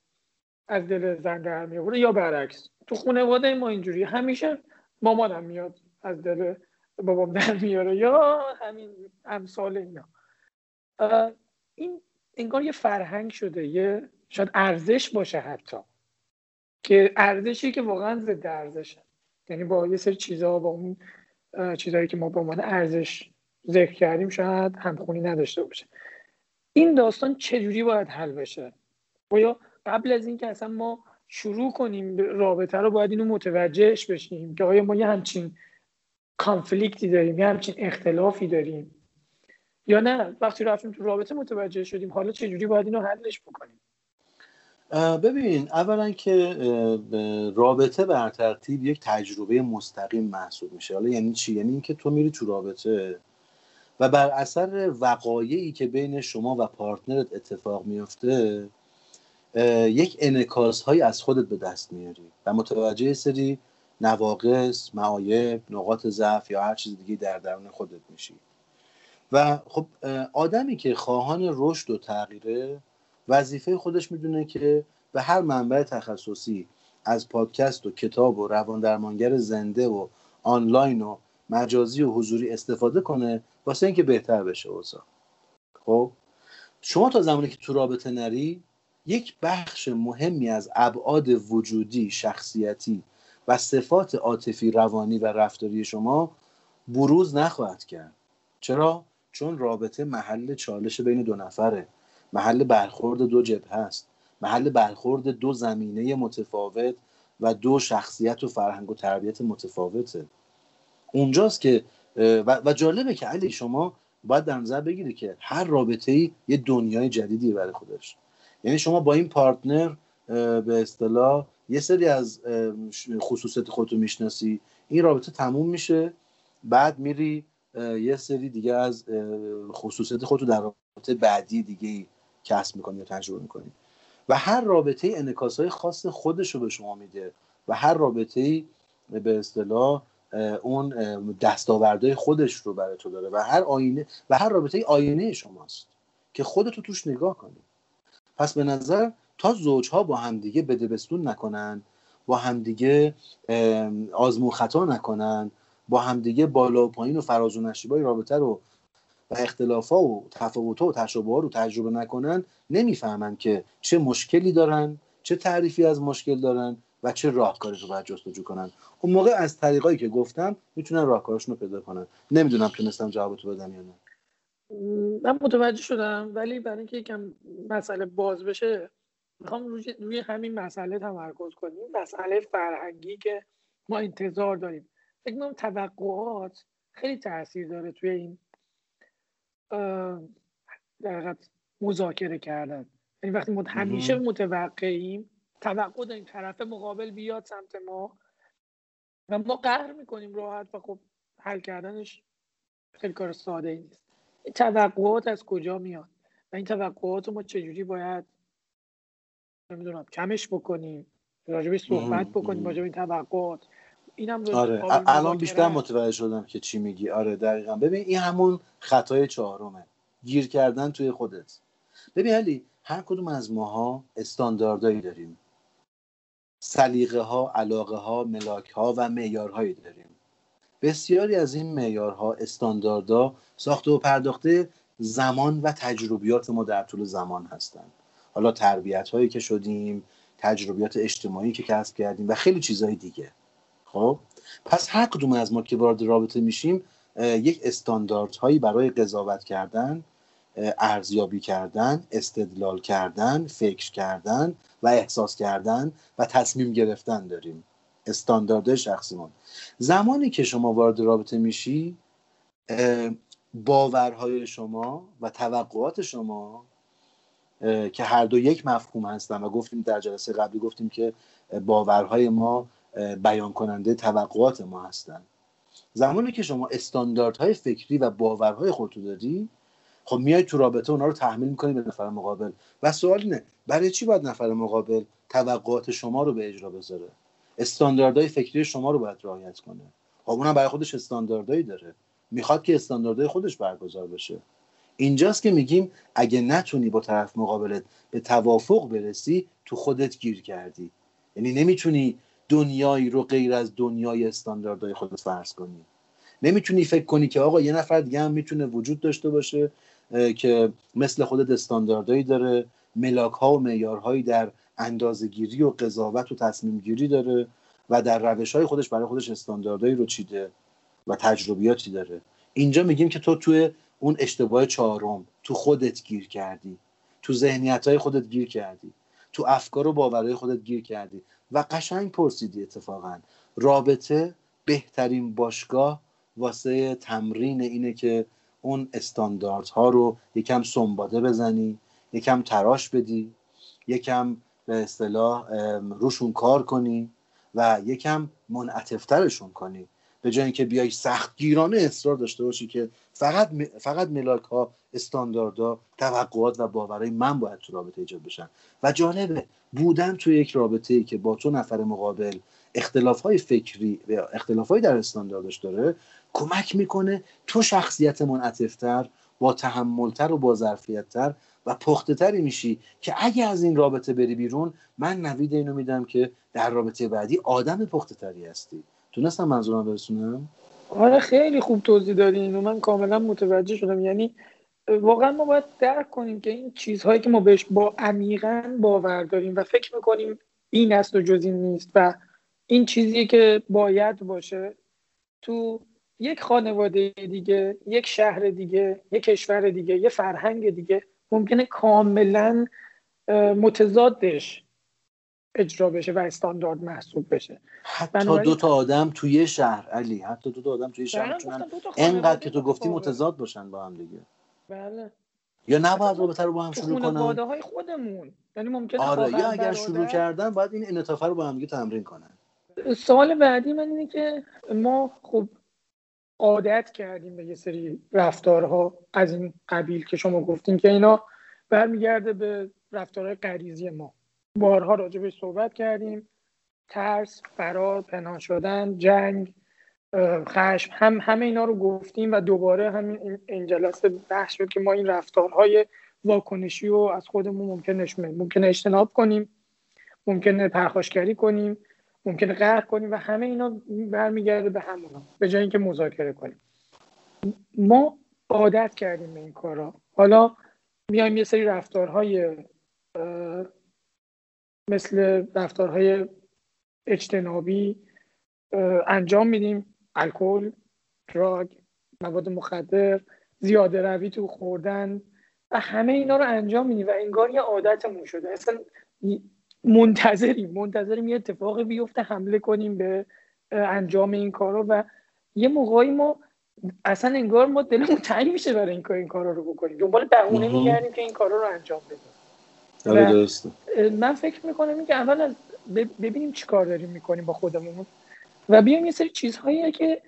از دل زن در میوره یا برعکس. تو خانواده ما اینجوری همیشه مامانم میاد از دل بابام در میاره یا همین امثال اینا. این انگار یه فرهنگ شده یه شاید ارزش باشه حتی که ارزشی که واقعا ضد ارزشه. یعنی با یه سری چیزها با اون چیزهایی که ما به عنوان ارزش ذکر کردیم شاید همخونی نداشته باشه. این داستان چجوری باید حل بشه؟ یا قبل از اینکه اصلا ما شروع کنیم رابطه رو باید اینو متوجهش بشیم که آیا ما یه همچین کانفلیکتی داریم یه همچین اختلافی داریم یا نه؟ وقتی رفتیم تو رابطه متوجه شدیم حالا چجوری باید اینو حلش بکنیم؟ ببین اولا که رابطه بر ترتیب یک تجربه مستقیم محسوب میشه. حالا یعنی چی؟ یعنی اینکه تو میری تو رابطه و بر اثر وقایعی که بین شما و پارتنرت اتفاق میفته یک انکاس هایی از خودت به دست میاری و متوجه سری نواقص معایب نقاط ضعف یا هر چیز دیگه در درون خودت میشی. و خب آدمی که خواهان رشد و تغییره وظیفه خودش می‌دونه که به هر منبع تخصصی از پادکست و کتاب و روان درمانگر زنده و آنلاین و مجازی و حضوری استفاده کنه واسه اینکه بهتر بشه اوضاع. خب؟ شما تا زمانی که تو رابطه نری یک بخش مهمی از ابعاد وجودی شخصیتی و صفات عاطفی روانی و رفتاری شما بروز نخواهد کرد. چرا؟ چون رابطه محل چالش بین دو نفره. محل برخورد دو جبهه است. محل برخورد دو زمینه متفاوت و دو شخصیت و فرهنگ و تربیت متفاوته. اونجاست که و جالبه که علی شما باید در نظر بگیری که هر رابطه ای یه دنیای جدیدی برای خودش. یعنی شما با این پارتنر به اصطلاح یه سری از خصوصیت خودتو می‌شناسی این رابطه تموم میشه بعد میری یه سری دیگه از خصوصیت خودتو در رابطه بعدی دیگه کسب می‌کنی یا تجربه می‌کنی. و هر رابطه انکاس های خاص خودش رو به شما میده و هر رابطه به اصطلاح اون دستاوردهای خودش رو برای تو داره و هر آینه و هر رابطه آینه شماست که خودتو توش نگاه کنی. پس به نظر تا زوجها با همدیگه بدبستون نکنن با همدیگه آزمون خطا نکنن با همدیگه بالا و پایین و فراز و نشیبای رابطه رو و اختلافا و تفاوت‌ها و تشابه رو تجربه نکنن نمی‌فهمن که چه مشکلی دارن چه تعریفی از مشکل دارن و چه راهکاری رو باید جستجو کنن. اون موقع از طریقایی که گفتم می‌تونن راهکارشون رو پیدا کنن. نمی‌دونم تونستم جوابتو بدم یا نه. من متوجه شدم ولی برای اینکه یکم مسئله باز بشه می‌خوام روی, روی همین مسئله تمرکز کنیم. مسئله فرهنگی که ما انتظار داریم. فکر می‌کنم توقعات خیلی تاثیر داره توی این در مذاکره کردن. یعنی وقتی ما همیشه متوقعیم توقع داریم طرف مقابل بیاد سمت ما و ما قهر می‌کنیم راحت و خب حل کردنش خیلی کار ساده ای نیست. این توقعات از کجا میاد؟ و این توقعات رو ما چجوری باید نمی‌دونم کمش بکنیم راجبش صحبت بکنیم راجب این توقعات. اینم آره. الان بیشتر متوجه شدم که چی میگی. آره دقیقا. ببین این همون خطای چهارمه. گیر کردن توی خودت. ببین علی هر کدوم از ماها استانداردهایی داریم. سلیقه ها علاقه ها ملاک ها و معیارهایی داریم. بسیاری از این معیارها استانداردها ساخته و پرداخته زمان و تجربیات ما در طول زمان هستند. حالا تربیت هایی که شدیم تجربیات اجتماعی که کسب کردیم و خیلی چیزهای دیگه. خب؟ پس هر کدوم از ما که وارد رابطه میشیم یک استانداردهایی برای قضاوت کردن ارزیابی کردن استدلال کردن فکر کردن و احساس کردن و تصمیم گرفتن داریم. استاندارد شخصیمون. زمانی که شما وارد رابطه میشی باورهای شما و توقعات شما که هر دو یک مفهوم هستن و گفتیم در جلسه قبلی گفتیم که باورهای ما بیان کننده توقعات ما هستن. زمانی که شما استانداردهای فکری و باورهای خودتو داری خب میای تو رابطه اونا رو تحمیل می‌کنی به نفر مقابل. و سوال اینه برای چی باید نفر مقابل توقعات شما رو به اجرا بذاره؟ استانداردهای فکری شما رو باید رعایت کنه. خب اونم برای خودش استانداردهایی داره. می‌خواد که استانداردهای خودش برگزار بشه. اینجاست که میگیم اگه نتونی با طرف مقابلت به توافق برسی تو خودت گیر کردی. یعنی نمی‌تونی دنیایی رو غیر از دنیای استانداردهای خودت فرض کنی. نمی‌تونی فکر کنی که آقا یه نفر دیگه هم می‌تونه وجود داشته باشه. که مثل خودت استانداردهایی داره ملاک ها و معیارهایی در اندازهگیری و قضاوت و تصمیم گیری داره و در روش های خودش برای خودش استانداردهایی رو چیده و تجربیاتی داره. اینجا میگیم که تو توی اون اشتباه چهارم تو خودت گیر کردی تو ذهنیت های خودت گیر کردی تو افکار و باورهای خودت گیر کردی و قشنگ پرسیدی اتفاقا. رابطه بهترین باشگاه واسه تمرین اینه که اون استانداردها رو یکم سنباده بزنی یکم تراش بدی یکم به اصطلاح روشون کار کنی و یکم منعطفترشون کنی. به جای اینکه بیای سختگیرانه اصرار داشته باشی که فقط فقط ملاک ها توقعات و باورهای من باید تو رابطه ایجاد بشن. و جالبه بودن تو یک رابطه ای که با تو نفر مقابل اختلاف های فکری و اختلاف های در استانداردش داره کمک می‌کنه تو شخصیت منعطفتر با تحملتر و با ظرفیتتر و پخته تری میشی که اگه از این رابطه بری بیرون من نوید اینو میدم که در رابطه بعدی آدم پخته تری هستی. تونستم منظورم برسونم؟ آره خیلی خوب توضیح دادین و من کاملا متوجه شدم. یعنی واقعا ما باید درک کنیم که این چیزهایی که ما بهش با عمیقا باور داریم و فکر می‌کنیم این است و جز این نیست و این چیزی که باید باشه تو یک خانواده دیگه یک شهر دیگه یک کشور دیگه یه فرهنگ دیگه ممکنه کاملا متضادش اجرا بشه و استاندارد محسوب بشه. حتی دو تا آدم توی شهر علی حتی دو تا آدم توی شهر می‌تونن انقدر که تو گفتی متضاد باشن با هم دیگه. بله. یا نباید رابطه رو با هم شروع کنن؟ های خودمون. یعنی ممکنه آره یا اگر شروع کردن باید این انعطاف رو با هم دیگه تمرین کنن. سوال بعدی من اینه که ما خب عادت کردیم به یه سری رفتارها از این قبیل که شما گفتین که اینا برمیگرده به رفتارهای غریزی ما. بارها راجبش صحبت کردیم. ترس فرار پنهان شدن جنگ خشم هم همه اینا رو گفتیم و دوباره همین این جلسه بحث شد که ما این رفتارهای واکنشی رو از خودمون ممکن ممکنه اجتناب کنیم ممکنه پرخاشگری کنیم. ممکنه قهر کنیم و همه اینا برمیگرده به همونا به جای اینکه مذاکره کنیم. ما عادت کردیم به این کارا. حالا میایم یه سری رفتارهای مثل رفتارهای اجتنابی انجام میدیم. الکل دراگ مواد مخدر زیاده روی تو خوردن. و همه اینا رو انجام میدیم و انگار یه عادتمون شده. اصلا منتظریم منتظریم یه اتفاقی بیفته حمله کنیم به انجام این کارو. و یه موقعی ما اصلا انگار ما دلمون تنگ میشه برای این کار این کارا رو بکنیم. دنبال بهونه میگردیم که این کارا رو انجام بدیم. آره، من فکر می‌کنم که اول ببینیم چی کار داریم می‌کنیم با خودمون. و بیایم یه سری چیزهایی که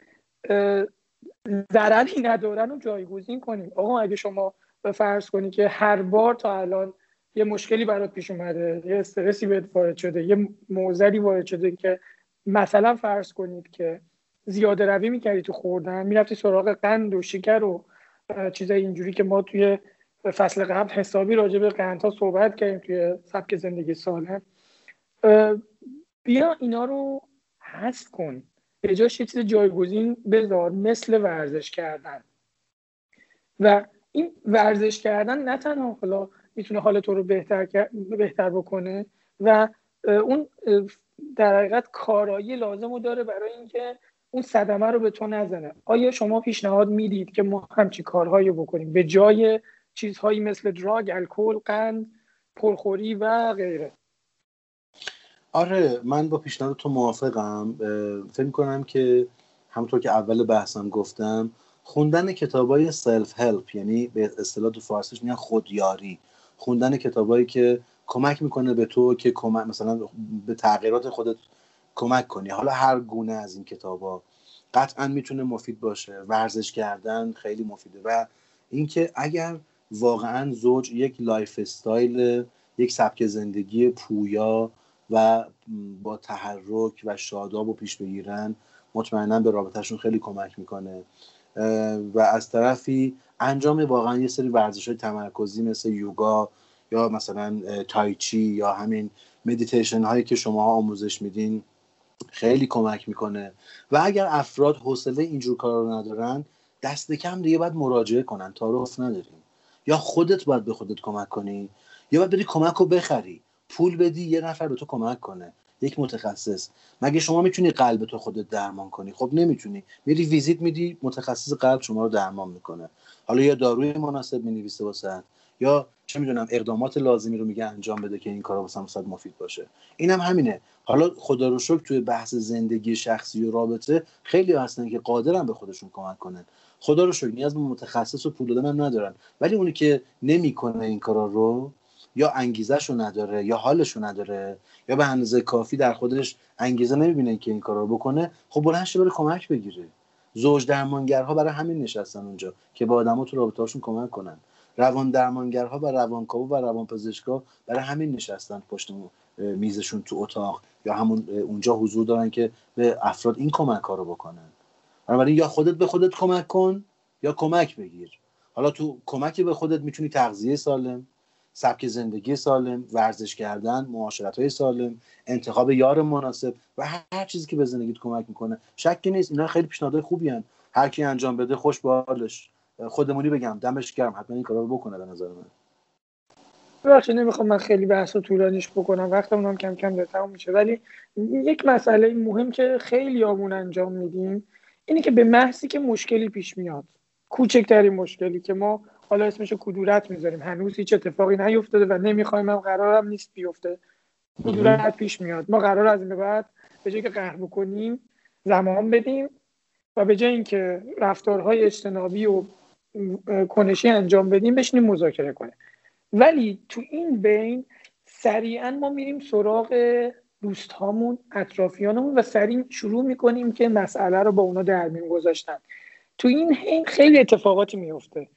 ضرری ندارن و جایگزین کنیم. آقا اگه شما فرض کنی که هر بار تا الان یه مشکلی برات پیش اومده یه استرسی بهت وارد شده یه موزلی وارد شده که مثلا فرض کنید که زیاده روی می‌کردی تو خوردن می‌رفتی سراغ قند و شکر و چیزای اینجوری که ما توی فصل قبل حسابی راجع به قندها صحبت کردیم توی سبک زندگی سالم بیا اینا رو حذف کن. به جاش یه چیز جایگزین بذار مثل ورزش کردن. و این ورزش کردن نه تنها حالا می‌تونه حال تو رو بهتر, بهتر بکنه و اون در حقیقت کارایی لازم رو داره برای اینکه اون صدمه رو به تو نزنه. آیا شما پیشنهاد می‌دید که ما همچی کارهایی بکنیم؟ به جای چیزهایی مثل دراگ الکل قند پرخوری و غیره. آره من با پیشنهاد تو موافقم. فکر کنم که همونطور که اول بحثم گفتم خوندن کتابای سلف هلپ یعنی به اصطلاح تو فارسیش میگن خودیاری. خوندن کتابایی که کمک می‌کنه به تو که کمک مثلا به تغییرات خودت کمک کنی. حالا هر گونه از این کتابا قطعا می‌تونه مفید باشه. ورزش کردن خیلی مفیده. و اینکه اگر واقعا زوج یک lifestyle یک سبک زندگی پویا و با تحرک و شاداب و پیش بگیرن مطمئنا به رابطهشون خیلی کمک می‌کنه. و از طرفی انجام واقعا یه سری ورزش های تمرکزی مثل یوگا یا مثلا تایچی یا همین مدیتیشن هایی که شما آموزش میدین خیلی کمک می‌کنه. و اگر افراد حوصله اینجور کار رو ندارن دست کم دیگه باید مراجعه کنن تعارف نداریم. یا خودت باید به خودت کمک کنی یا باید بری کمک رو بخری. پول بدی یه نفر به تو کمک کنه. یک متخصص. مگه شما می‌تونی قلب تو خودت درمان کنی؟ خب نمی‌تونی. میری ویزیت میدی متخصص قلب شما رو درمان می‌کنه. حالا یا داروی مناسب می‌نویسه واسه یا چه می‌دونم اقدامات لازمی رو میگه انجام بده که این کارا واسه مثلا مفید باشه. اینم هم همینه. حالا خدا رو شکر توی بحث زندگی شخصی و رابطه خیلی هستن که قادرن به خودشون کمک کنن. خدا رو شکر نیاز به متخصص و پول دادن هم ندارن. ولی اونی که نمی‌کنه این کارا رو یا انگیزش رو نداره یا حالش نداره یا به اندازه کافی در خودش انگیزه نمی‌بینه که این کار رو بکنه خب بلند بره کمک بگیره. زوج درمانگرها برای همین نشستن اونجا که با آدما تو رابطه‌هاشون کمک کنن. روان درمانگرها و روانکاو و روانپزشکا برای همین نشستن پشت میزشون تو اتاق یا همون اونجا حضور دارن که به افراد این کمک ها رو بکنن. بنابراین یا خودت به خودت کمک کن یا کمک بگیر. حالا تو کمکی به خودت می‌تونی تغذیه سالم سبک زندگی سالم ورزش کردن معاشرت های سالم انتخاب یار مناسب و هر چیزی که به زندگیت کمک می‌کنه. شکی نیست اینا خیلی پیشنهادهای خوبی هن. هر کی انجام بده خوش به حالش. خودمونی بگم دمش گرم. حتما این کارا رو بکنه به نظر من. ببخشید نمی‌خوام من خیلی بحث و طولانیش بکنم. وقتمون هم کم کم داره تموم میشه. ولی یک مسئله مهم که خیلی آمون انجام میدیم اینه که به محضی که مشکلی پیش میاد کوچکترین مشکلی که ما حالا اسمش کدورت می‌ذاریم. هنوز هیچ اتفاقی نیفتاده و نمی‌خوایم هم قرارم نیست بیفته. کدورت پیش میاد. ما قرار از این بعد به جای که قهر بکنیم زمان بدیم و به جای اینکه رفتارهای اجتنابی و کنشی انجام بدیم بشینیم مذاکره کنیم. ولی تو این بین سریعا ما میریم سراغ دوست هامون اطرافیانمون و سریع شروع می‌کنیم که مسئله رو با اونا در میون گذاشتن. تو این حین خیلی اتفاقاتی میفته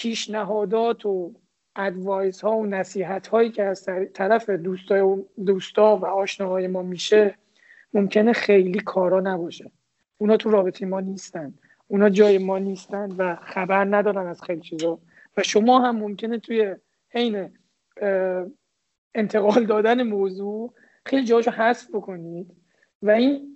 پیشنهادات و ادوایز ها و نصیحت هایی که از طرف دوستا, دوستا و آشناهای ما میشه ممکنه خیلی کارا نباشه. اونا تو رابطه ما نیستن. اونا جای ما نیستن و خبر ندارن از خیلی چیزا. و شما هم ممکنه توی حین انتقال دادن موضوع خیلی جاشو حذف بکنید و این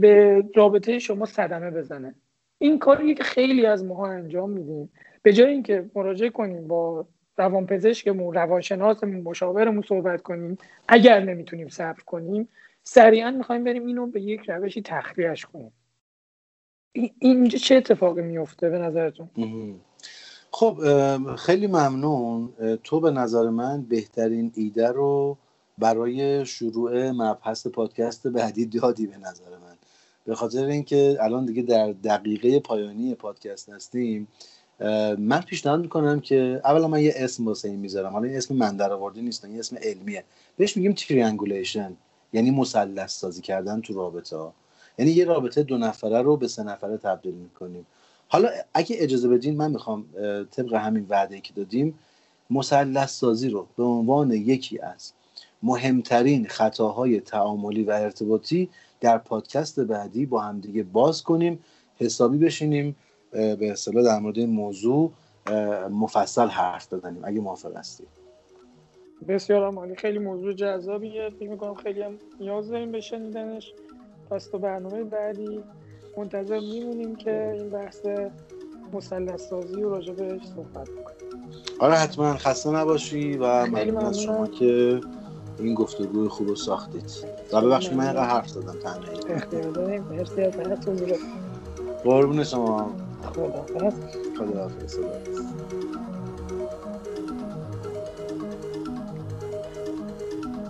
به رابطه شما صدمه بزنه. این کاری که خیلی از ماها انجام میدیم. به جای اینکه مراجعه کنیم با روانپزشکمون روانشناسمون مشاورمون صحبت کنیم اگر نمی‌تونیم صبر کنیم سریعا می‌خوایم بریم اینو به یک روشی تخلیهش کنیم. اینجا چه اتفاقی میفته به نظرتون؟ خب خیلی ممنون. تو به نظر من بهترین ایده رو برای شروع مبحث پادکست بعدی دادی به نظر من. به خاطر اینکه الان دیگه در دقیقه پایانی پادکست هستیم. من پیشنهاد می‌کنم که اولا من یه اسم واسه این می‌ذارم. حالا این اسم من در نیست یه اسم علمیه. بهش میگیم تریانگولیشن یعنی مثلث سازی کردن تو رابطه ها یعنی یه رابطه دو نفره رو به سه نفره تبدیل می‌کنیم. حالا اگه اجازه بدین من می‌خوام طبق همین وعده که دادیم مثلث سازی رو به عنوان یکی از مهمترین خطاهای تعاملی و ارتباطی در پادکست بعدی با همدیگه باز کنیم حسابی بشینیم به اصطلاح در مورد این موضوع مفصل حرف بزنیم اگه موافق هستید بسیار عالی. خیلی موضوع جذابیه. فکر می‌کنم خیلی هم نیاز داریم به شنیدنش. پس تو برنامه بعدی منتظر میمونیم که این بحث مثلث سازی و راجبش صحبت بکنیم. آره حتما خسته نباشی و ممنون از شما که این گفتگوی خوب رو ساختید. و ببخشید من اینقدر حرف زدم تنهایی. اختیار داریم. مرسی از قربون شما. خدا خدا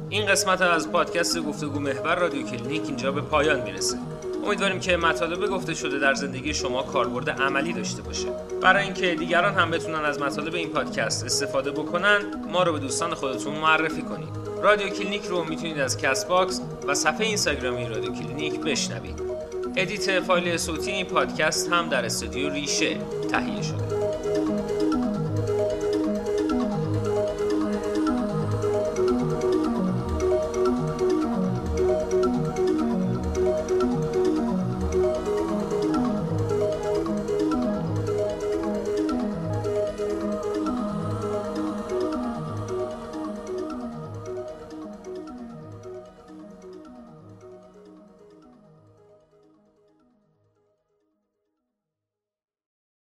این قسمت از پادکست گفتگو محور رادیو کلینیک اینجا به پایان می‌رسه. امیدواریم که مطالب گفته شده در زندگی شما کاربرد عملی داشته باشه. برای اینکه دیگران هم بتونن از مطالب این پادکست استفاده بکنن ما رو به دوستان خودتون معرفی کنید. رادیو کلینیک رو می‌تونید از Castbox و صفحه اینستاگرامی رادیو کلینیک بشنوید. edit فایل صوتی این پادکست هم در استودیو ریشه تهیه شده.